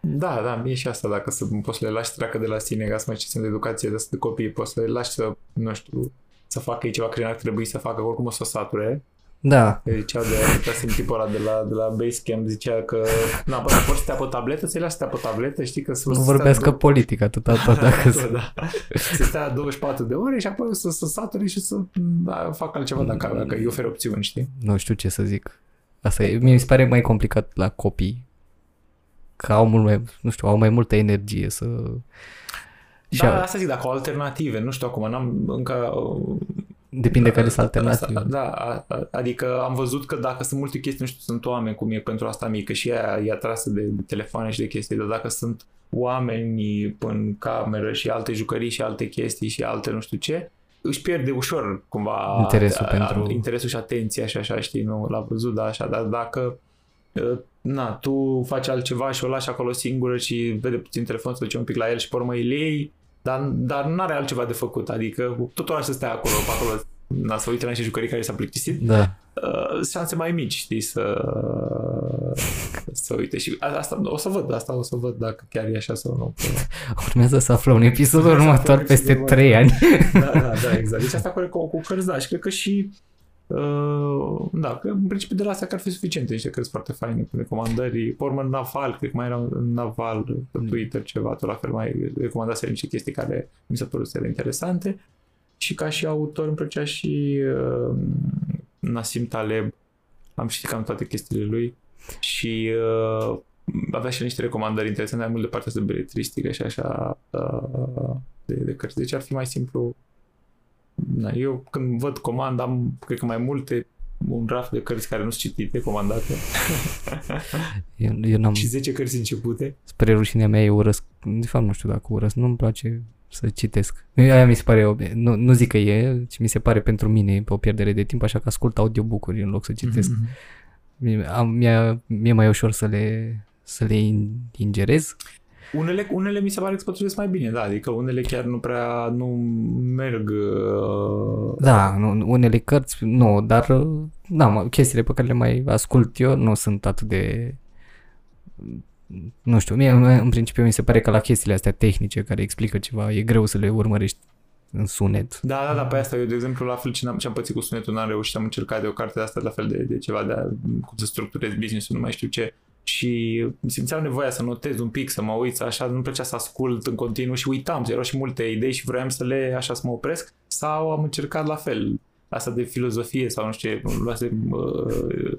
Da, da, mie și asta, dacă să, poți să le lași să treacă de la sine, ca să mai ce sunt de educație de, de copii, poți să le lași să, nu știu, să facă ei ceva care n-ar trebui să facă, oricum o să o sature. Da, Zicea de, uitasem tipul ăla de la, de la Basecamp, zicea că, na, bă, poți să stea pe tabletă, să-i lași să stea pe tabletă, știi că să nu să vorbească stea politica atâta tot dacă da, da. Să stea 24 de ore și apoi să, să sature și să da, facă altceva dacă, dacă îi oferi opțiuni, știi? nu știu ce să zic. Asta e, mie mi se pare mai complicat la copii. Că au mult mai, nu știu, au mai multă energie să... Și Da, a- asta zic, dacă au alternative, nu știu acum, n-am încă... depinde care sunt Asta, alternative. da, a- a- adică am văzut că dacă sunt multe chestii, nu știu, sunt oameni cum e pentru asta mică și ea e atrasă de, de telefoane și de chestii, dar dacă sunt oameni în cameră și alte jucării și alte chestii și alte nu știu ce, își pierde ușor cumva Interesul a, pentru- a, interesul și atenția și așa, știi, nu l-a văzut, da, așa, dar dacă uh, na, tu faci altceva și o lași acolo singură și vede puțin telefon, să duce un pic la el și pe urmă îi iei, dar, dar nu are altceva de făcut, adică tot ora să stea acolo, pe acolo, na, să uite la niște jucării care s-a plictisit, Da. uh, șanse mai mici, știi, să, să uite. Și a- asta o să văd, asta o să văd dacă chiar e așa sau nu. Urmează să aflăm în episodul Urmează să următor aflăm peste episodul 3 ani. Da, da, da, exact. Deci asta cu, cu, cu cărți, da, și cred că și Uh, da, că în principiu de la astea că ar fi suficiente niște cărți foarte faine cu recomandări. Pe urmă, în Naval, cred că mai era în Naval pe Twitter ceva, tot la fel mai recomandase niște chestii care mi se părut interesante. Și ca și autor îmi plăcea și uh, Nassim Taleb. Am citit cam toate chestiile lui și uh, avea și niște recomandări interesante, mai mult de partea de beletristică și așa uh, de, de cărți. Deci ar fi mai simplu Na, eu când văd comand am, cred că mai multe, un raft de cărți care nu sunt citite, comandate, Eu, eu n-am, și 10 cărți începute. spre rușinea mea, eu urăsc, de fapt nu știu dacă urăsc, nu-mi place să citesc. Aia mi se pare, o- nu, nu zic că e, ci mi se pare pentru mine o pierdere de timp, așa că ascult audiobook-uri în loc să citesc. Mhm. Mie, am, mie, mie mai ușor să le, să le in- ingerez. Unele, unele mi se pare că se potrivesc mai bine, da, adică unele chiar nu prea, nu merg... Uh, Da, nu, unele cărți, nu, dar da, mă, chestiile pe care le mai ascult eu nu sunt atât de nu știu, mie în principiu mi se pare că la chestiile astea tehnice care explică ceva, e greu să le urmărești în sunet. Da, da, da, pe asta eu, de exemplu, la fel ce am ce am pățit cu sunetul, n-am reușit, am încercat de o carte de asta, la fel de, de ceva, de a, cum să structurez business-ul, nu mai știu ce. Și simțeam nevoia să notez un pic, să mă uit, așa, nu-mi plăcea să ascult în continuu și uitam, erau și multe idei și vroiam să le, așa, să mă opresc. Sau am încercat la fel, asta de filozofie sau nu știu ce, luase uh,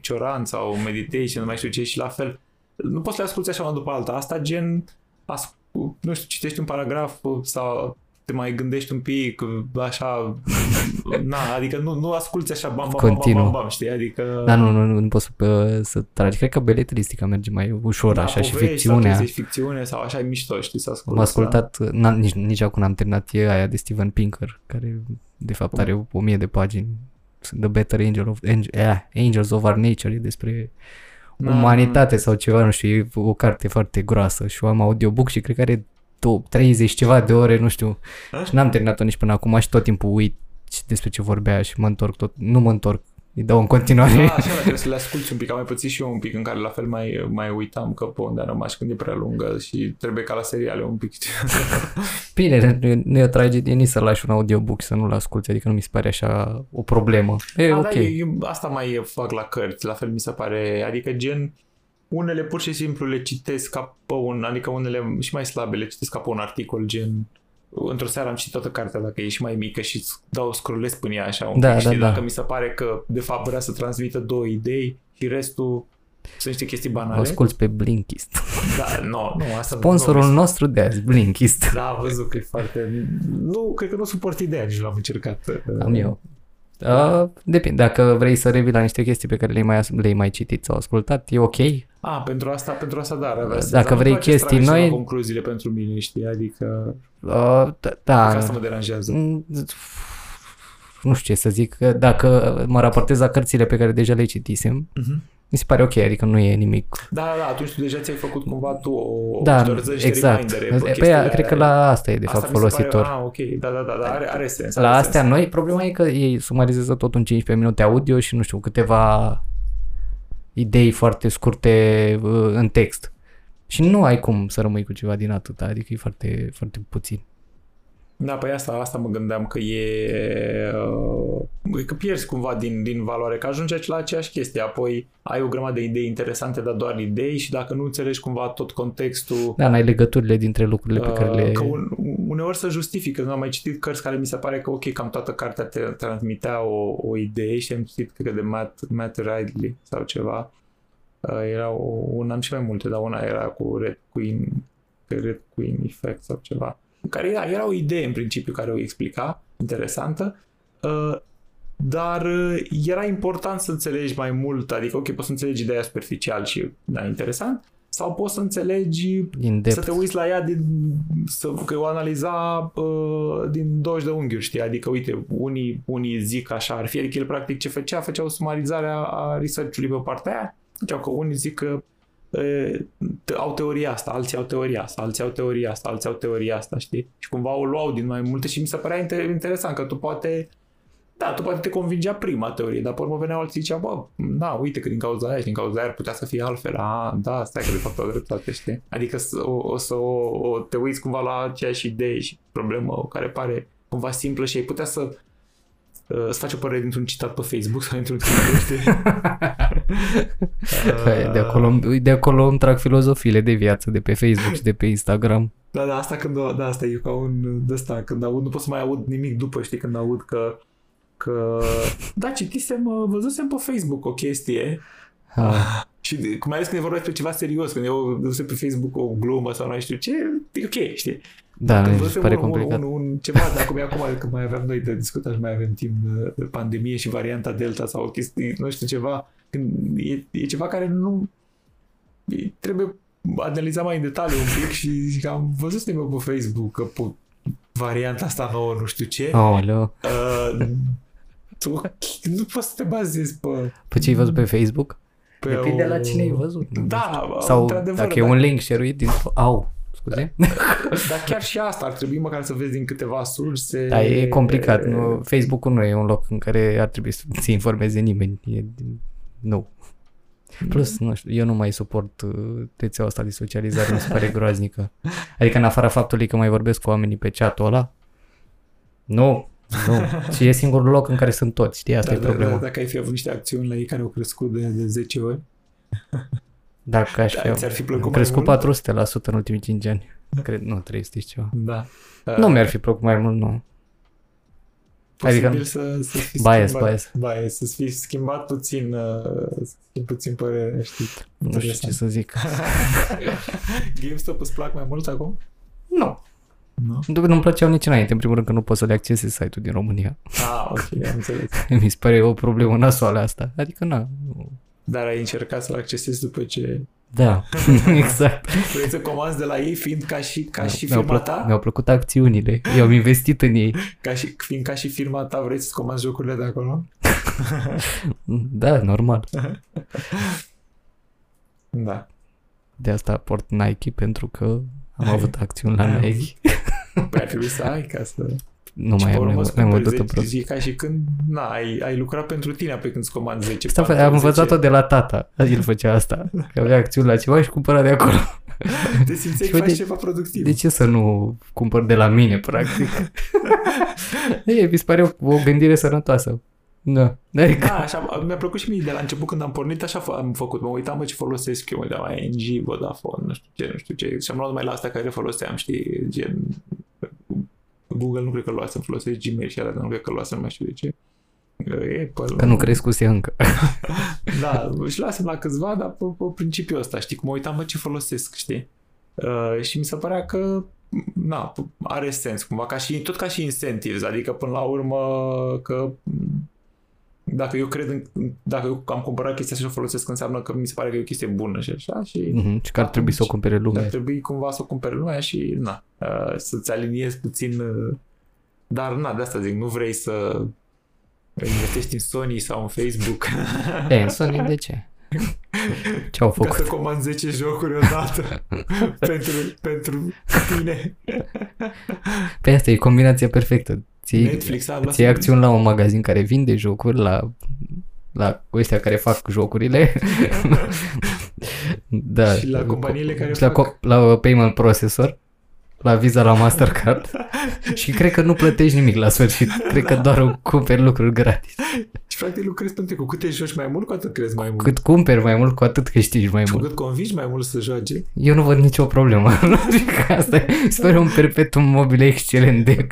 cioran sau meditation, nu mai știu ce și la fel. Nu poți să le asculti așa una după alta. Asta gen, as, nu știu, citești un paragraf sau te mai gândești un pic, așa, na, adică nu, nu asculti așa, bam, bam, bam, bam, Continuu. bam, bam, știi, adică... Da, nu, nu, nu, nu poți să, să tragi. Cred că beletristica merge mai ușor, da, așa, și povești ficțiunea. Sau ficțiune sau așa e mișto, știi, să asculti. Am ascultat, n nici, nici acum n-am terminat, e aia de Steven Pinker, care de fapt are o, o mie de pagini. The Better Angel of, Angel, eh, Angels of Our Nature, e despre Da. umanitate sau ceva, nu știu, e o carte foarte groasă și o am audiobook și cred că are două- 30 ceva de ore, nu știu, și n-am terminat-o nici până acum și tot timpul uit despre ce vorbea și mă întorc tot, nu mă întorc, îi dau în continuare. Da, așa, dar trebuie să le asculti un pic. Am mai pățit și eu un pic în care la fel mai, mai uitam că pe unde am rămas când e prea lungă și trebuie ca la seriale un pic. Bine, nu e, nu e o tragedie nici să lași un audiobook și să nu-l asculti, adică nu mi se pare așa o problemă. E A, ok. da, eu, eu, asta mai fac la cărți, la fel mi se pare, adică gen unele pur și simplu le citesc ca pe un, adică unele și mai slabe le citesc ca pe un articol gen într-o seară am citit toată cartea dacă e și mai mică și îți dau scrollez până ea așa un Da, pic, da, știi, da. dacă mi se pare că de fapt vrea să transmită două idei și restul sunt niște chestii O banale. asculti pe Blinkist. Da, nu, nu, asta Sponsorul nu, nostru de azi, Blinkist. Da, am văzut că e foarte... Nu, cred că nu suport ideea, nici nu l-am încercat. Am eu. Uh, depinde. Dacă vrei să revii la niște chestii pe care le-ai mai, le-ai mai citit sau ascultat, e ok. A, pentru asta, pentru asta da, ar avea sens. Dacă Dar nu vrei place să chestii trag ceva noi- concluziile pentru mine, știi, adică Uh, da, că da. asta mă deranjează. Mm, Nu știu ce să zic. că Dacă mă raportez la cărțile pe care deja le citisem, Mhm. mi se pare ok, adică nu e nimic. Da, da, da, atunci tu deja ți-ai făcut cumva tu o Da, își niște exact. remindere Pe chestiile aia, cred că alea. la asta e de Asta fapt mi se folositor. Pare, ah, ok, da, da, da, da are, are sens. La are astea sens. noi, problema e că ei sumarizează tot în 15 minute audio și nu știu, câteva idei foarte scurte uh, în text. Și nu ai cum să rămâi cu ceva din atâta, adică e foarte, foarte puțin. Da, păi asta, asta mă gândeam că e... Uh, că pierzi cumva din, din valoare, că ajungi la aceeași chestie, apoi ai o grămadă de idei interesante, dar doar idei și dacă nu înțelegi cumva tot contextul, Da, n-ai legăturile dintre lucrurile pe care Uh, le... Că un, uneori să justifică. Nu am mai citit cărți care mi se pare că, ok, cam toată cartea te transmitea o, o idee și am citit, cred că de Matt, Matt Ridley sau ceva. Uh, era o, un, am și mai multe, dar una era cu Red Queen, Red Queen Effect sau ceva. Care era, era o idee în principiu care o explica, interesantă, uh, dar uh, era important să înțelegi mai mult, adică, ok, poți să înțelegi ideea superficial și, da, interesant, sau poți să înțelegi Din să depth. te uiți la ea din, să, că o analiza uh, din 20 de unghiuri, știi? Adică, uite, unii, unii zic așa ar fi, adică el practic ce făcea, făcea o sumarizare a, a research-ului pe partea aia. Ziceau că unii zic că uh, au teoria asta, alții au teoria asta, alții au teoria asta, alții au teoria asta, știi? Și cumva o luau din mai multe și mi se părea inter- interesant că tu poate da, tu poate te convingea prima teorie, dar pe urmă veneau alții zicea, bă, da, uite că din cauza aia și din cauza aia ar putea să fie altfel. A, da, stai că de fapt au dreptate, știi? Adică să, o, o să o, o, te uiți cumva la aceeași idee și problemă care pare cumva simplă și ai putea să uh, să faci o părere dintr-un citat pe Facebook sau dintr-un citat, știi? De acolo, de acolo îmi trag filozofiile de viață de pe Facebook și de pe Instagram. Da, da, asta când, o- da, asta e ca un de asta, când aud, nu pot să mai aud nimic după, știi, când aud că că, da, citisem, uh, văzusem pe Facebook o chestie Ah, Și de- mai ales când e vorba despre ceva serios, când eu văzusem pe Facebook o glumă sau nu știu ce, e ok, știi? Da, Când mi se văzusem pare un, un, complicat. un, un, ceva, dar cum e acum, că mai aveam noi de discutat și mai avem timp de, de pandemie și varianta Delta sau chestii, nu știu ceva, când e, e ceva care nu e, trebuie analizat mai în detaliu un pic și zic, am văzut eu pe Facebook că pu, varianta asta nouă, nu știu ce, Aoleu. uh, tu nu poți să te bazezi pe... Pe ce ai văzut pe Facebook? pe Depinde o- la cine ai văzut. Da, Sau într-adevăr, dacă e dar- un link share-uit din... Au, scuze. Dar chiar și asta ar trebui măcar să vezi din câteva surse. Da, e complicat. Nu, Facebook-ul nu e un loc în care ar trebui să ți informeze nimeni. E, nu. Plus, nu știu, eu nu mai suport uh, rețeaua asta de socializare, mi se pare groaznică. Adică în afara faptului că mai vorbesc cu oamenii pe chat-ul ăla, nu, nu. Și e singurul loc în care sunt toți, știi, asta Da, e da, problema. da, dacă ai fi avut niște acțiuni la ei care au crescut de, de 10 ori, Dacă aș Da, fi, ți-ar fi am plăcut mai crescut mult? 400% în ultimii 5 ani. Cred, nu, 300 și ceva. da. Nu mi-ar fi plăcut mai mult, nu. Posibil adică- să, să fi Bias, schimbat, bias. bias, să fi schimbat puțin, uh, să schimbi puțin părerea, știi. Nu știu ce Interesant. să zic. GameStop îți plac mai mult acum? Nu. Nu? Nu, nu-mi plăceau nici înainte, în primul rând că nu poți să le accesezi site-ul din România. Ah, ok, am înțeles. Mi se pare o problemă nasoală asta. Adică, na. Nu. Dar ai încercat să-l accesezi după ce Da, exact. vrei să comanzi de la ei, fiind ca și, ca și mi-au, firma plăcut, ta? mi-au plăcut acțiunile. Eu am investit în ei. Ca și, fiind ca și firma ta, vrei să-ți comanzi jocurile de acolo? Da, normal. Da. De asta port Nike, pentru că am avut acțiuni la Ai Nike. Păi ar trebui să ai ca să... Nu Și mai pe am, urmă mai, să mai am cumperi văzut 10 zi ca și când na, ai, ai lucrat pentru tine apoi când îți comanzi 10 Asta patru, am 10. învățat-o de la tata. El făcea asta. Că avea acțiuni la ceva și cumpăra de acolo. Te simțeai Și că faci uite, ceva productiv. De ce să nu cumpăr de la mine, practic? e, mi se pare o, o gândire sănătoasă. Da. Adică... Da, așa, mi-a plăcut și mie de la început când am pornit, așa am făcut. Mă uitam, bă, ce folosesc eu, mă uitam la NG, Vodafone, nu știu ce, nu știu ce. Și am luat numai la astea care foloseam, știi, gen... Google nu cred că luasem, folosesc Gmail și alea, dar nu cred că luasem, nu mai știu de ce. Apple, că nu crescuse încă. da, și lasem la câțiva, dar pe, pe principiul ăsta, știi, cum mă uitam, bă, ce folosesc, știi? Uh, și mi se părea că na, are sens cumva, ca și, tot ca și incentives, adică până la urmă că dacă eu cred în, dacă eu am cumpărat chestia și o folosesc înseamnă că mi se pare că e o chestie bună și așa și, mm-hmm, și că ar trebui să o cumpere lumea. Ar trebui cumva să o cumpere lumea și na, uh, să-ți aliniezi puțin uh, dar na, de asta zic, nu vrei să investești în Sony sau în Facebook. E, în Sony de ce? Ce au făcut? Ca să comand 10 jocuri odată pentru, pentru tine. Pe asta e combinația perfectă. Ții, Netflix a ții acțiuni la un magazin care vinde jocuri, la la ăștia care fac jocurile. da. Și la companiile care și fac... La, la payment processor la Visa, la Mastercard și cred că nu plătești nimic la sfârșit. Cred că doar cumperi lucruri gratis. Și practic lucrezi pentru cu cât te joci mai mult, cu atât crezi mai mult. Cât cumperi mai mult, cu atât câștigi mai și mult. cu cât convingi mai mult să joace. Eu nu văd nicio problemă. Asta e, sper un perpetuum mobile excelent de,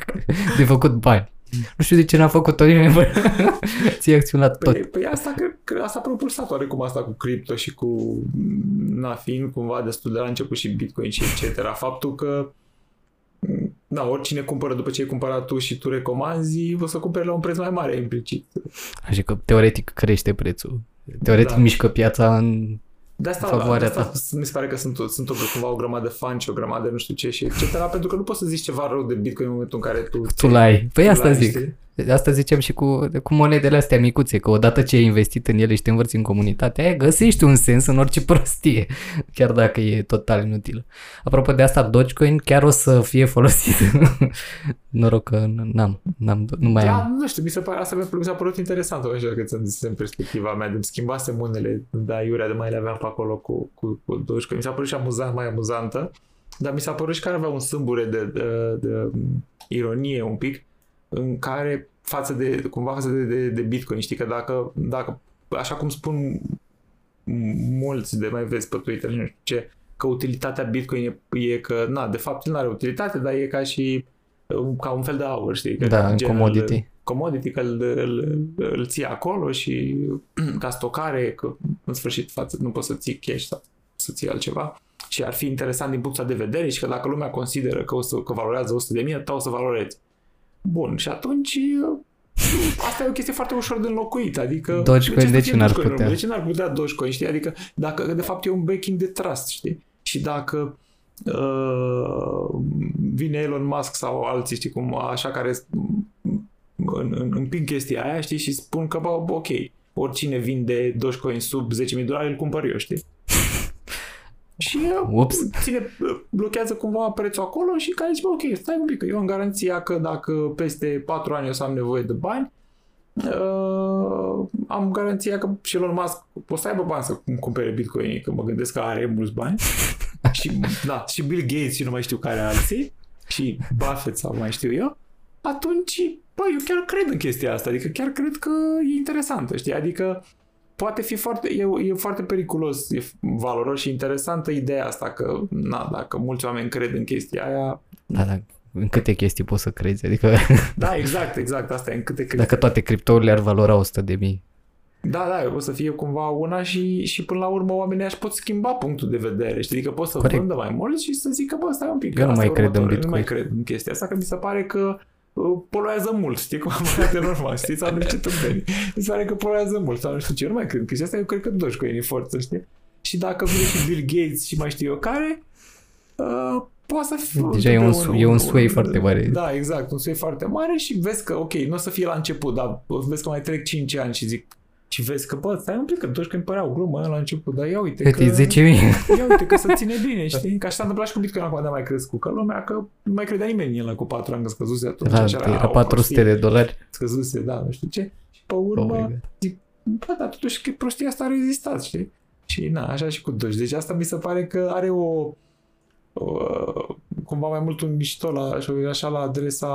de făcut bani. Nu știu de ce n-a făcut-o nimeni, bă. Ții acțiuni la tot. Păi, păi asta, cred că asta a propulsat oarecum asta cu cripto și cu, na, fiind cumva destul de la început și Bitcoin și etc. Faptul că da, oricine cumpără după ce ai cumpărat tu și tu recomanzi, o să cumpere la un preț mai mare implicit. Așa că teoretic crește prețul. Teoretic da. mișcă piața în de asta, favoarea de asta ta. mi se pare că sunt, sunt o, cumva o grămadă de fani și o grămadă de nu știu ce și etc. pentru că nu poți să zici ceva rău de Bitcoin în momentul în care tu... Tu l-ai. Păi asta zic. Știi? Asta zicem și cu, cu monedele astea micuțe, că odată ce ai investit în ele și te învârți în comunitatea aia, găsești un sens în orice prostie, chiar dacă e total inutilă. Apropo de asta, Dogecoin chiar o să fie folosit. Noroc că n-am, n-am, nu mai da, am. nu știu, mi se pare, asta mi s-a părut interesant, așa că ți-am zis în perspectiva mea, de schimbase unele, da, iurea de mai le aveam pe acolo cu, cu, cu Dogecoin. Mi s-a părut și amuzant, mai amuzantă, dar mi s-a părut și care avea un sâmbure de, de, de, de ironie un pic, în care față de, cumva față de, de, de Bitcoin, știi că dacă, dacă, așa cum spun mulți de mai vezi pe Twitter, nu știu ce, că utilitatea Bitcoin e, e că, na, de fapt nu are utilitate, dar e ca și ca un fel de aur, știi? Că da, gen, commodity. Îl, commodity, că îl, îl, îl ții acolo și ca stocare, că în sfârșit față nu poți să ții cash sau să ții altceva și ar fi interesant din punctul de vedere și că dacă lumea consideră că, o să, că valorează 100 de mii, o să valorezi. Bun, și atunci asta e o chestie foarte ușor de înlocuit, adică... Dogecoin de ce n-ar putea? De ce n-ar putea Dogecoin, știi? Adică dacă de fapt e un backing de trust, știi? Și dacă uh, vine Elon Musk sau alții, știi, cum așa care în, în, împing chestia aia, știi, și spun că, bă, ok, oricine vinde Dogecoin sub 10.000 dolari, îl cumpăr eu, știi? Și Ups. ține, blochează cumva prețul acolo și care zice, ok, stai un pic, că eu am garanția că dacă peste 4 ani o să am nevoie de bani, uh, am garanția că și Elon Musk o să aibă bani să cumpere Bitcoin, că mă gândesc că are mulți bani. și, da, și Bill Gates și nu mai știu care alții, și Buffett sau mai știu eu, atunci, bă, eu chiar cred în chestia asta, adică chiar cred că e interesantă, știi? Adică poate fi foarte, e, e foarte periculos, e valoros și interesantă ideea asta că, na, dacă mulți oameni cred în chestia aia... Da, da, în câte chestii poți să crezi, adică... Da, exact, exact, asta e, în câte crezi. Dacă toate criptourile ar valora 100 de mii. Da, da, o să fie cumva una și, și până la urmă oamenii aș pot schimba punctul de vedere, știi? Adică pot să Corect. vândă mai mult și să zică, bă, stai un pic. Eu nu mai cred în Bitcoin. Nu mai cred în chestia asta, că mi se pare că Uh, poluează mult, știi cum am de normal, știi, sau nu știu ce tâmpeni. Mi se pare că poluează mult, sau nu știu ce, nu mai cred, că și asta eu cred că Dogecoin e forță, știi? Și dacă vine și Bill Gates și mai știu eu care, uh, poate să fie... Deja e un, un, e un sway un, foarte mare. Da, exact, un sway foarte mare și vezi că, ok, nu o să fie la început, dar vezi că mai trec 5 ani și zic, și vezi că, bă, stai un pic, că toți când părea o glumă la început, dar ia uite că... 10.000. Ia uite că se ține bine, știi? Ca și s-a întâmplat și cu Bitcoin acum de mai crescut, că lumea, că nu mai credea nimeni în el cu 4 ani, că scăzuse atunci. Da, era, era 400 de dolari. Scăzuse, da, nu știu ce. Și pe urmă, oh zic, bă, dar totuși că prostia asta a rezistat, știi? Și na, așa și cu Doge. Deci asta mi se pare că are o, o cumva mai mult un mișto la, așa la adresa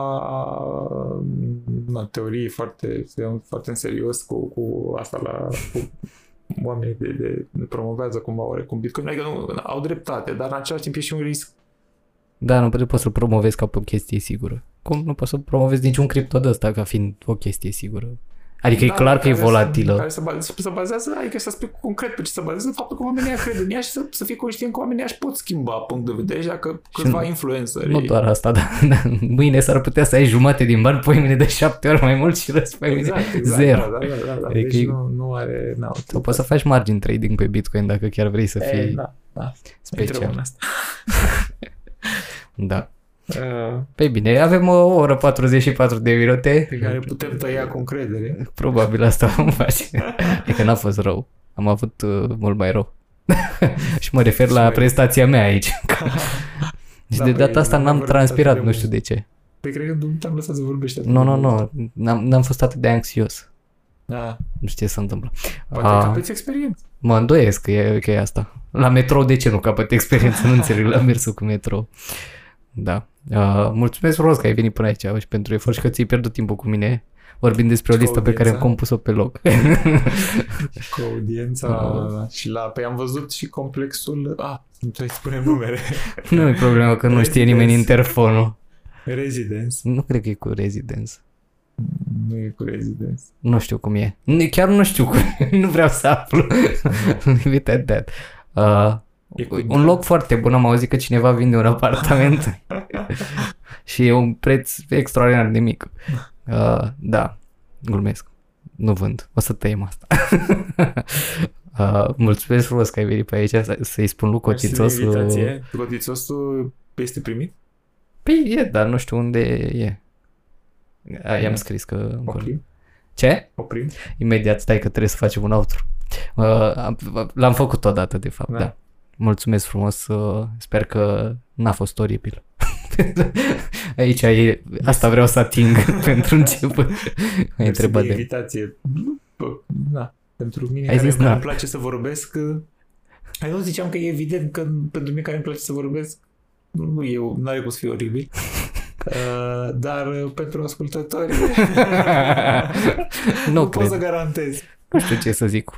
na, teoriei foarte, foarte în serios cu, cu asta la cu oamenii de, de, de promovează cumva oarecum Bitcoin. Adică nu, au dreptate, dar în același timp e și un risc. Da, nu poți să-l promovezi ca pe o chestie sigură. Cum nu poți să promovezi niciun cripto de ăsta ca fiind o chestie sigură? Adică da, e clar că e volatilă. Care se, bazează, se bazează, adică să spui concret pe ce se bazează faptul că oamenii cred în ea și să, să fie conștient că oamenii își pot schimba punct de vedere și dacă câțiva influențări. Nu doar asta, dar da, mâine s-ar putea să ai jumate din bani, poi mâine de șapte ori mai mult și răți pe exact, mine exact, zero. Da, da, da, da. Adică deci nu, nu are... No, sau poți să faci margin trading pe Bitcoin dacă chiar vrei să fii e, da, da. special. Asta. da. Uh, Păi bine, avem o oră 44 de minute. Pe care putem tăia cu încredere. Probabil asta vom face. e că n-a fost rău. Am avut uh, mult mai rău. și mă refer la prestația mea aici. deci da, de data asta n-am transpirat, nu știu de ce. Păi cred că nu te-am lăsat să vorbești Nu, nu, nu. N-am, n-am fost atât de anxios. Da. Nu știu ce se întâmplă. Poate A, capeți experiență. Mă îndoiesc că e, că e asta. La metrou de ce nu capăt experiență? nu înțeleg la mersul cu metrou. Da. Uh, mulțumesc frumos că ai venit până aici și pentru efort și că ți-ai pierdut timpul cu mine vorbind despre o listă pe care am compus-o pe loc. cu audiența uh. și la... Păi am văzut și complexul... Ah, nu trebuie să spunem numere. nu e problema că nu știe nimeni interfonul. Residence. Nu cred că e cu Residence. Nu e cu Residence. Nu știu cum e. Chiar nu știu cum Nu vreau să aflu. Leave it that. Uh, un loc foarte bun, am auzit că cineva vinde un apartament și e un preț extraordinar de mic. Uh, da, glumesc. Nu vând. O să tăiem asta. uh, mulțumesc frumos că ai venit pe aici să-i spun lui Cotițosul. Cotițosul este primit? Păi e, dar nu știu unde e. I-am scris că... Oprim? Ce? Oprim? Imediat, stai că trebuie să facem un outro. Uh, l-am făcut odată, de fapt, da. da. Mulțumesc frumos, uh, sper că n-a fost oribil. Aici e, asta vreau să ating pentru început. Ai întrebat de... invitație. Da, pentru mine Ai care zis, da. îmi place să vorbesc, uh, eu ziceam că e evident că pentru mine care îmi place să vorbesc, nu eu, nu are cum să fie oribil. Uh, dar pentru ascultători nu, nu pot să garantez. Nu știu ce să zic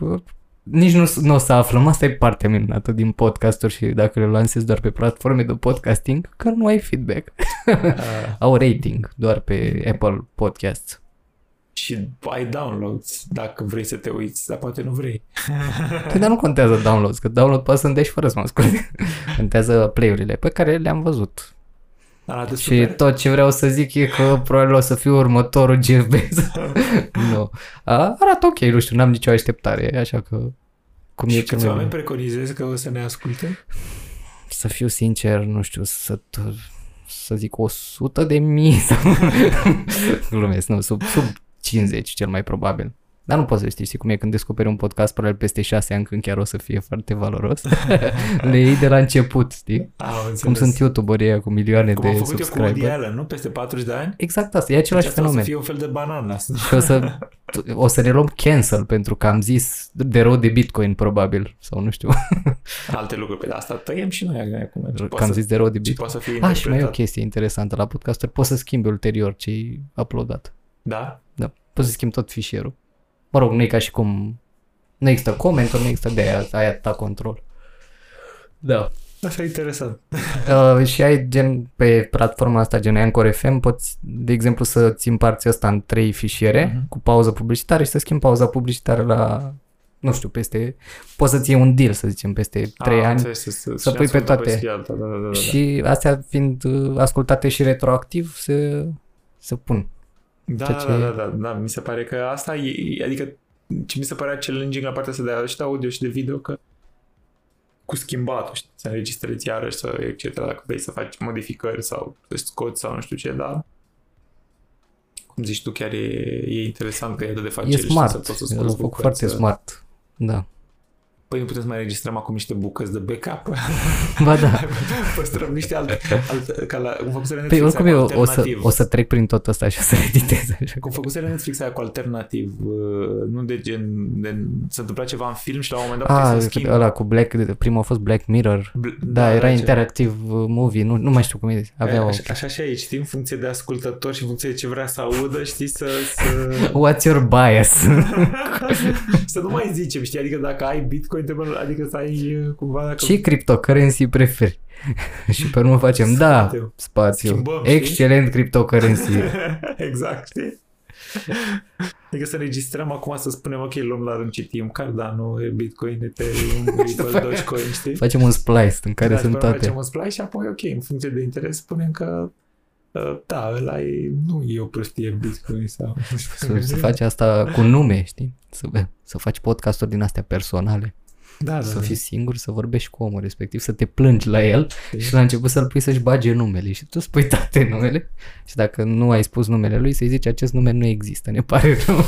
nici nu, nu o să aflăm, asta e partea minunată din podcasturi și dacă le lansezi doar pe platforme de podcasting, că nu ai feedback. Uh. Au rating doar pe Apple Podcasts. Și ai downloads dacă vrei să te uiți, dar poate nu vrei. Păi, dar nu contează downloads, că download poate să îndești fără să mă asculti. contează play-urile pe care le-am văzut. Arată și super. tot ce vreau să zic e că probabil o să fiu următorul Jeff Bezos. nu. Arată ok, nu știu, n-am nicio așteptare, așa că cum și e câți oameni preconizezi că o să ne asculte? Să fiu sincer, nu știu, să, să zic 100 de mii sau... Glumesc, nu, sub, sub 50 cel mai probabil. Dar nu poți să știi, știi cum e când descoperi un podcast probabil peste șase ani când chiar o să fie foarte valoros. Le iei de la început, știi? Ah, cum sunt youtuberii cu milioane cum de subscriberi. Cum Allen, nu? Peste 40 de ani? Exact asta, e același deci fenomen. o să fie un fel de banană. Și o să, o să ne luăm cancel pentru că am zis de rău de Bitcoin probabil, sau nu știu. Alte lucruri, pe asta tăiem și noi acum. Că am zis de rău de Bitcoin. Poate să fie ah, și mai e o chestie interesantă la podcasturi, poți să schimbi ulterior ce ai uploadat. Da? Da, poți să schimbi tot fișierul. Mă rog, nu e ca și cum nu există comentarii, nu există de aia, ai atâta control. Da. Așa e interesant. Uh, și ai gen pe platforma asta, gen Anchor FM, poți, de exemplu, să-ți împarți asta în trei fișiere uh-huh. cu pauză publicitară și să schimbi pauza publicitară la nu știu, peste, poți să-ți iei un deal, să zicem, peste trei ah, ani, să, să, să pui pe toate. Pe alta, da, da, da, da. Și astea fiind uh, ascultate și retroactiv, se, se pun. Da, ce... da, da, da, da, mi se pare că asta e, adică ce mi se părea challenging la partea asta de, și de audio și de video, că cu schimbatul, știi, să înregistrezi iarăși, să, etc., dacă vrei să faci modificări sau să scoți sau nu știu ce, dar cum zici tu, chiar e, e interesant că e atât de facil. E smart, să poți să scoți e foarte să... smart, da. Păi nu putem să mai registrăm acum niște bucăți de backup. Ba da. Păstrăm niște alte, alte ca la, cum făcuseră Păi Netflix oricum aia eu cu o să, alternativ. o să trec prin tot ăsta și o să editez așa. Cum făcuseră Netflix aia cu alternativ, uh, nu de gen, de, se întâmpla ceva în film și la un moment dat puteai Ah, să schimbi. ăla cu Black, primul a fost Black Mirror. Bl- Da, era ce- interactiv uh, movie, nu, nu mai știu cum e. Avea o... Așa, așa și aici, știi, în funcție de ascultător și în funcție de ce vrea să audă, știi, să, să, What's your bias? să nu mai zicem, știi, adică dacă ai Bitcoin, trebuie, adică să ai uh, cumva... Dacă Ce cryptocurrency preferi? și pe urmă facem, da, Spațiu. spațiu. Schimbăm, știi? Excelent cryptocurrency. exact, știi? Adică să registrăm acum să spunem, ok, luăm la rând citim Cardano, Bitcoin, Ethereum, Ripple, Dogecoin, știi? Facem un splice în care Da, sunt și pe urmă toate. Facem un splice și apoi, ok, în funcție de interes, spunem că uh, da, ăla e, nu e o prostie Bitcoin sau... nu știu. Să, să faci asta cu nume, știi? Să, să faci podcasturi din astea personale. Da, da, să da. fii singur, să vorbești cu omul respectiv, să te plângi la el și la început să-l pui să-și bage numele și tu spui toate numele și dacă nu ai spus numele lui să-i zici acest nume nu există, ne pare rău.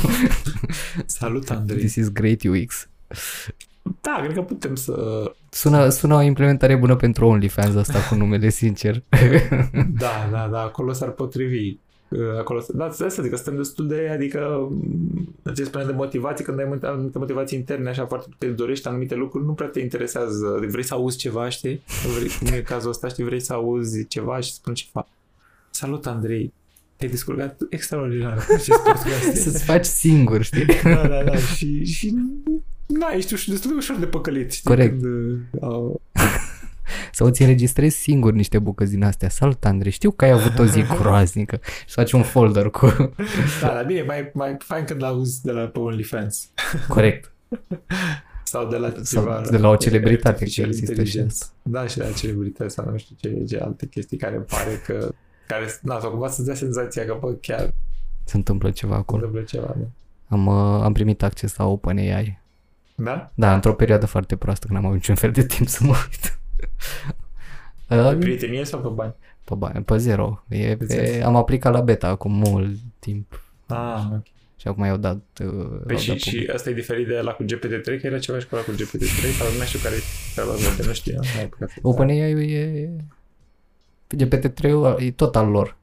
Salut, Andrei. This is great UX. Da, cred că putem să... Sună, sună o implementare bună pentru OnlyFans asta cu numele, sincer. Da, da, da, acolo s-ar potrivi. Uh, Acolo, da, să să zic că suntem destul de, adică, mm, ce spuneam de motivații, când ai multe, anumite motivații interne, așa foarte te dorești anumite lucruri, nu prea te interesează. Adică vrei să auzi ceva, știi? Vrei, cum e cazul ăsta, știi, vrei să auzi ceva și spun ceva. Salut, Andrei. Te-ai descurcat extraordinar cu acest podcast. Să-ți faci singur, știi? da, da, da. Și, și na, ești uș- destul de ușor de păcălit, știi? Corect. Când, uh, au- Sau îți înregistrezi singur niște bucăți din astea. Salut, Andrei, știu că ai avut o zi groaznică și să faci un folder cu... da, dar bine, mai, mai fain când l-auzi de la pe OnlyFans. Corect. Sau de la Sau ceva... de la o celebritate, artificial că există și intelligence. asta. Da, și de la celebrități sau nu știu ce, ce alte chestii care îmi pare că... Care, na, sau cumva să-ți dea senzația că, bă, chiar Se întâmplă ceva se acolo. întâmplă ceva, da? Am, uh, am primit acces la OpenAI. Da? Da, într-o perioadă foarte proastă, când am avut niciun fel de timp să mă uit. Uh, Pe prietenie sau pe bani? pe, bani, pe zero. E, Pe pe, zero. am aplicat la beta acum mult timp Ah, ok. și acum i-au dat, uh, Păi au și, dat și public. asta e diferit de la cu GPT-3, că era ceva și cu ăla cu GPT-3, sau nu știu care e la de nu știu, nu ai apucat să- OpenAI e... GPT-3 e tot al lor.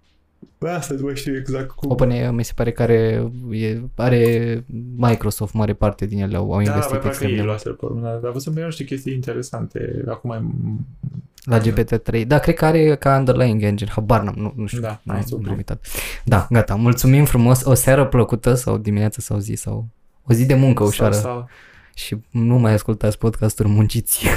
Da, asta nu mai știu exact cum. OpenAI mi se pare că are, e, are Microsoft mare parte din ele, au, au da, investit mai parcă extrem ei de mult. luaseră pe urmă, dar văzut pe niște chestii interesante. Acum mai... La GPT-3. Da, cred că are ca underlying engine. Habar n-am, nu, nu știu. Da, n-am, am nu surprins. am uitat. Da, gata. Mulțumim frumos. O seară plăcută sau dimineață sau zi sau o zi de muncă ușoară. Sau, sau, Și nu mai ascultați podcasturi munciți.